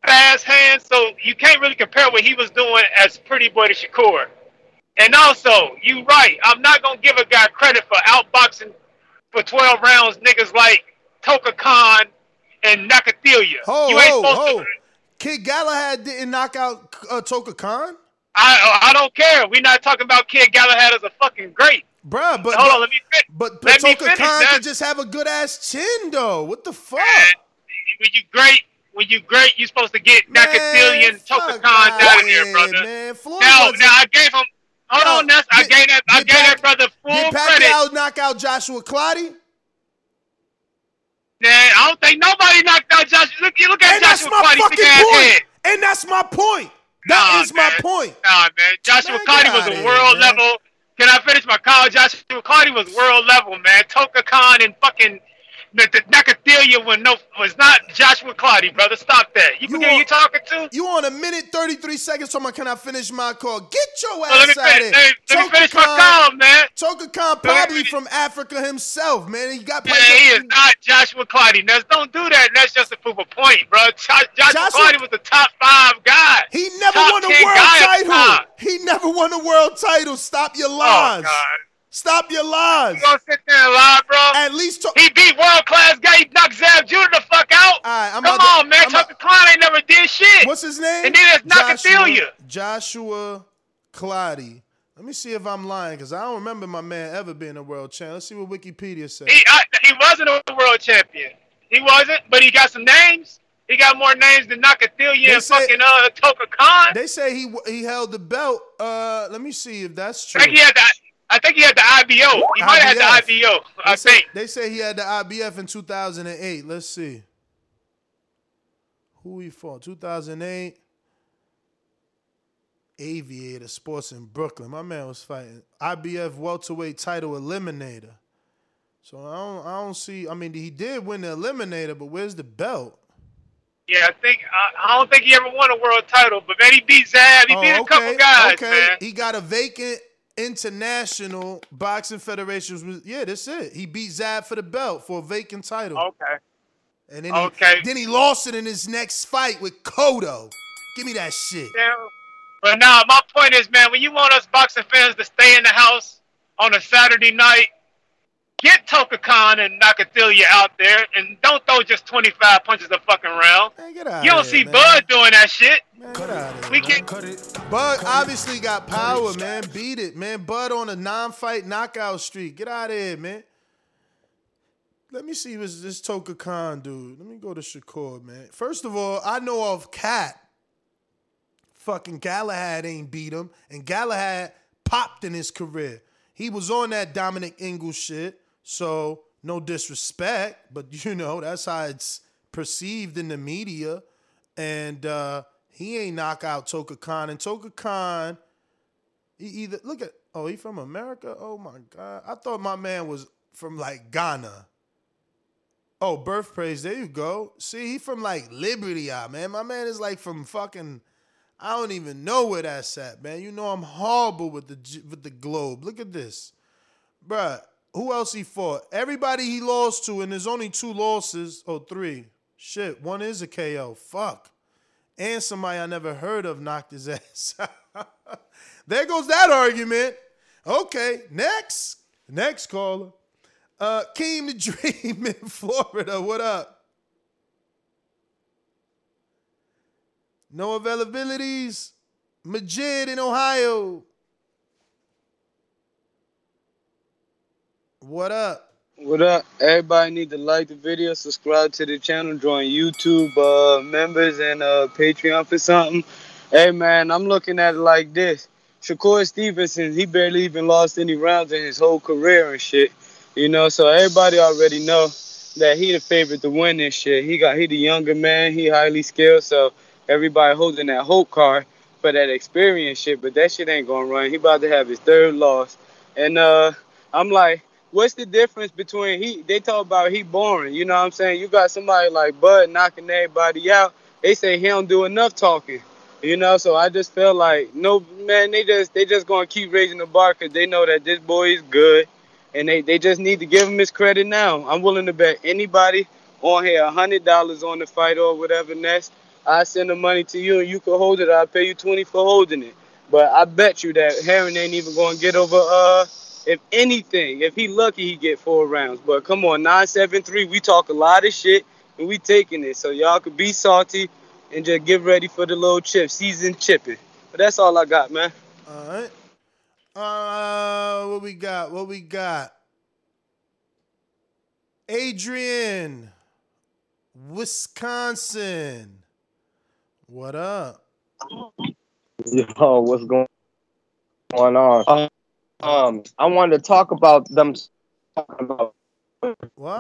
[SPEAKER 10] Fast hands. So you can't really compare what he was doing as Pretty Boy to Shakur. And also, you right. I'm not gonna give a guy credit for outboxing for 12 rounds niggas like Toka Kahn and Nakathila.
[SPEAKER 1] Ho,
[SPEAKER 10] you ain't
[SPEAKER 1] ho,
[SPEAKER 10] supposed
[SPEAKER 1] ho.
[SPEAKER 10] to.
[SPEAKER 1] Kid Galahad didn't knock out uh, Toka Kahn,
[SPEAKER 10] I I don't care. We're not talking about Kid Galahad as a fucking great.
[SPEAKER 1] bruh. But
[SPEAKER 10] Hold
[SPEAKER 1] but,
[SPEAKER 10] on, let me fin-
[SPEAKER 1] but, but Toka
[SPEAKER 10] finish,
[SPEAKER 1] Khan could just have a good ass chin, though. What the fuck?
[SPEAKER 10] When you great, when you great, you supposed to get Nakathila and Toka
[SPEAKER 1] Kahn
[SPEAKER 10] down here,
[SPEAKER 1] here,
[SPEAKER 10] brother.
[SPEAKER 1] man. Floyd
[SPEAKER 10] now, now I gave him. Hold
[SPEAKER 1] Yo,
[SPEAKER 10] on, Ness. I gave that. I gave that brother full
[SPEAKER 1] Did
[SPEAKER 10] credit.
[SPEAKER 1] Pacquiao knock out Joshua Clottey?
[SPEAKER 10] Man, I don't think nobody knocked out Joshua. Look, you look at
[SPEAKER 1] And
[SPEAKER 10] Joshua
[SPEAKER 1] fucking
[SPEAKER 10] big ass
[SPEAKER 1] point.
[SPEAKER 10] head.
[SPEAKER 1] And that's my point. That is my point.
[SPEAKER 10] Nah, man. Joshua
[SPEAKER 1] Man,
[SPEAKER 10] was a world
[SPEAKER 1] man.
[SPEAKER 10] level. Can I finish my call? Joshua Clottey was world level, man. Toka Kahn and fucking Nakathila was no was not Joshua Clottey, brother. Stop that. You forget who you talking to?
[SPEAKER 1] You on a minute thirty three seconds about can I finish my call? Get your
[SPEAKER 10] Well, let
[SPEAKER 1] ass
[SPEAKER 10] me
[SPEAKER 1] out
[SPEAKER 10] finish-
[SPEAKER 1] of
[SPEAKER 10] let
[SPEAKER 1] here.
[SPEAKER 10] me- let me finish my
[SPEAKER 1] Khan-
[SPEAKER 10] call, man.
[SPEAKER 1] Toka
[SPEAKER 10] Kahn
[SPEAKER 1] probably from Africa himself, man. He got
[SPEAKER 10] Man, he is not Joshua Clottey. Ness, don't do that. That's just to prove a point, bro. Jo- Joshua,
[SPEAKER 1] Joshua-
[SPEAKER 10] Clottey was the top five guy.
[SPEAKER 1] He never
[SPEAKER 10] Top
[SPEAKER 1] won a world
[SPEAKER 10] guy at the
[SPEAKER 1] title. He never won a world title. Stop your
[SPEAKER 10] Oh,
[SPEAKER 1] lies.
[SPEAKER 10] God.
[SPEAKER 1] Stop your lies.
[SPEAKER 10] You gonna sit there and lie, bro?
[SPEAKER 1] At least to-
[SPEAKER 10] he beat world class guy. He knocked Zab Judah the fuck out.
[SPEAKER 1] I'm
[SPEAKER 10] Come
[SPEAKER 1] about to-
[SPEAKER 10] on, man.
[SPEAKER 1] I'm
[SPEAKER 10] Toka Kahn ain't never did shit.
[SPEAKER 1] What's his name?
[SPEAKER 10] And then Nakathila.
[SPEAKER 1] Joshua, Joshua Clottey. Let me see if I'm lying because I don't remember my man ever being a world champ. Let's see what Wikipedia says.
[SPEAKER 10] He, I, he wasn't a world champion. He wasn't, but he got some names. He got more names than Nakathila
[SPEAKER 1] They
[SPEAKER 10] and
[SPEAKER 1] say-
[SPEAKER 10] fucking uh, Toka Kahn.
[SPEAKER 1] They say he he held the belt. Uh, let me see if that's true.
[SPEAKER 10] Think he had the. I think he had the IBO. He might have had the IBO. I
[SPEAKER 1] say,
[SPEAKER 10] think.
[SPEAKER 1] they say he had the IBF in 2008. Let's see. Who he fought? 2008. Aviator Sports in Brooklyn. My man was fighting IBF welterweight title eliminator. So I don't, I don't see. I mean, he did win the eliminator, but where's the belt?
[SPEAKER 10] Yeah, I think I, I don't think he ever won a world title, but man, he beat Zab. He
[SPEAKER 1] Oh,
[SPEAKER 10] beat a couple guys,
[SPEAKER 1] okay.
[SPEAKER 10] man.
[SPEAKER 1] He got a vacant international boxing federations. Yeah, that's it. He beat Zab for the belt for a vacant title.
[SPEAKER 10] Okay.
[SPEAKER 1] And then he,
[SPEAKER 10] Okay.
[SPEAKER 1] then he lost it in his next fight with Cotto. Give me that shit.
[SPEAKER 10] Yeah. But now my point is, man, when you want us boxing fans to stay in the house on a Saturday night, get Toka Kahn and Nakathila out there, and don't throw just 25 punches a fucking round.
[SPEAKER 1] outta
[SPEAKER 10] you don't
[SPEAKER 1] here,
[SPEAKER 10] see
[SPEAKER 1] man.
[SPEAKER 10] Bud doing that shit.
[SPEAKER 1] we can Bud obviously got power, man. Beat it, man. Bud on a non-fight knockout streak. Get out of here, man. Let me see what's this Toka Kahn dude. Let me go to Shakur, man. First of all, I know of Cat. Fucking Galahad ain't beat him, and Galahad popped in his career. He was on that Dominic Ingle shit, so no disrespect, but you know that's how it's perceived in the media. And uh, he ain't knock out Toka Kahn, and Toka Kahn, he either look at oh he from America. Oh my god, I thought my man was from like Ghana. Oh, birthplace. There you go. See, he from like Liberia, ah, man. My man is like from fucking. I don't even know where that's at, man. You know I'm horrible with the with the globe. Look at this, bruh. Who else he fought? Everybody he lost to, and there's only two losses. or three. Shit, one is a KO. Fuck. And somebody I never heard of knocked his ass. there goes that argument. Okay, next. Next caller. Uh, Keem the Dream in Florida. What up? No availabilities. Majid in Ohio. What up?
[SPEAKER 21] What up? Everybody need to like the video, subscribe to the channel, join YouTube uh, members and uh, Patreon for something. Hey man, I'm looking at it like this. Shakur Stevenson, he barely even lost any rounds in his whole career and shit. You know, so everybody already know that he the favorite to win this shit. He got he the younger man, he highly skilled, so everybody holding that hope card for that experience shit, but that shit ain't gonna run. He about to have his third loss. And uh I'm like, what's the difference between he they talk about he boring, you know what I'm saying? You got somebody like Bud knocking everybody out. They say he don't do enough talking. You know, so I just feel like no man, they just they just gonna keep raising the bar because they know that this boy is good, and they, they just need to give him his credit now. I'm willing to bet anybody on here a hundred dollars on the fight or whatever next. I send the money to you and you can hold it. I'll pay you twenty for holding it. But I bet you that Herring ain't even gonna get over uh if anything, if he lucky he get four rounds. But come on, nine seven three, we talk a lot of shit and we taking it. So y'all could be salty and just get ready for the little chip, season chipping. But that's all I got, man.
[SPEAKER 1] All right. Uh, what we got? What we got? Adrian, Wisconsin. What up?
[SPEAKER 22] Yo, what's going going on? Um, I wanted to talk about them talking about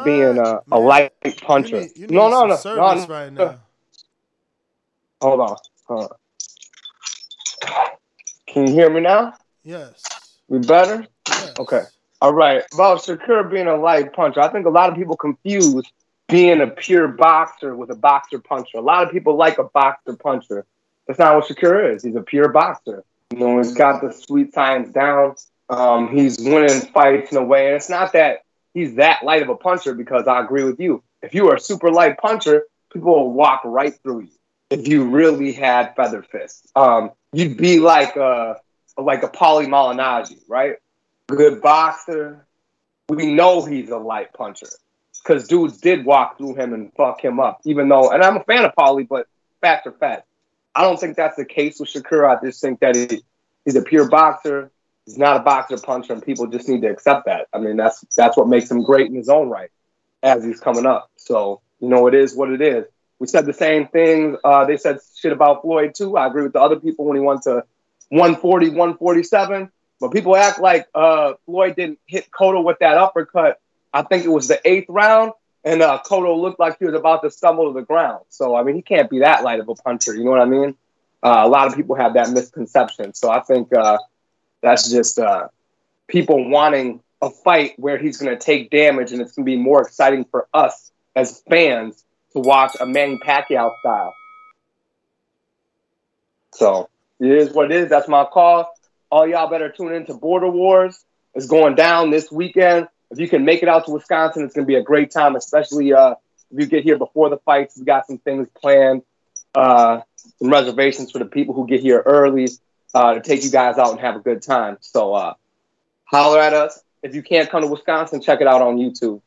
[SPEAKER 22] being a, a light puncher.
[SPEAKER 1] You need
[SPEAKER 22] no, no,
[SPEAKER 1] some
[SPEAKER 22] no, no,
[SPEAKER 1] service
[SPEAKER 22] no.
[SPEAKER 1] right now.
[SPEAKER 22] Hold on. Hold on. Can you hear me now?
[SPEAKER 1] Yes.
[SPEAKER 22] We better? Okay. All right. About Shakur being a light puncher, I think a lot of people confuse being a pure boxer with a boxer puncher. A lot of people like a boxer puncher. That's not what Shakur is. He's a pure boxer. You know, he's got the sweet science down. Um, he's winning fights in a way, and it's not that he's that light of a puncher because I agree with you. If you were a super light puncher, people will walk right through you. If you really had feather fists, um, you'd be like a like a Paulie Malignaggi, right? Good boxer. We know he's a light puncher because dudes did walk through him and fuck him up. Even though, and I'm a fan of Paulie, but facts are facts. I don't think that's the case with Shakur. I just think that he, he's a pure boxer. He's not a boxer puncher, and people just need to accept that. I mean, that's that's what makes him great in his own right as he's coming up. So you know, it is what it is. We said the same thing. Uh, they said shit about Floyd too. I agree with the other people when he went to 140, 147. But people act like uh, Floyd didn't hit Cotto with that uppercut. I think it was the eighth round. and uh, Cotto looked like he was about to stumble to the ground. So I mean, he can't be that light of a puncher. You know what I mean? Uh, a lot of people have that misconception. So I think uh, that's just uh, people wanting a fight where he's going to take damage, and it's going to be more exciting for us as fans to watch a Manny Pacquiao style. So it is what it is. That's my call. All y'all better tune into Border Wars. It's going down this weekend. If you can make it out to Wisconsin, it's going to be a great time, especially uh, if you get here before the fights. We got some things planned, uh, some reservations for the people who get here early uh, to take you guys out and have a good time. So uh, holler at us. If you can't come to Wisconsin, check it out on YouTube.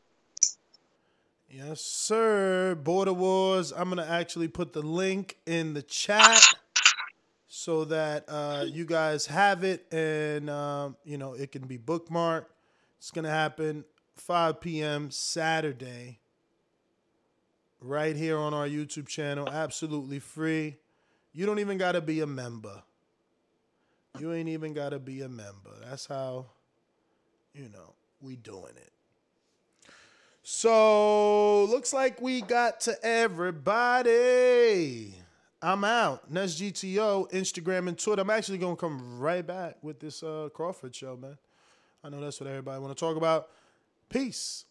[SPEAKER 1] Yes, sir. Border Wars. I'm gonna actually put the link in the chat so that uh, you guys have it and um, you know it can be bookmarked. It's gonna happen 5 p.m. Saturday, right here on our YouTube channel, absolutely free. You don't even gotta be a member. You ain't even gotta be a member. That's how, you know, we doing it. So looks like we got to everybody. I'm out. Next GTO, Instagram and Twitter. I'm actually gonna come right back with this uh, Crawford show, man. I know that's what everybody want to talk about. Peace.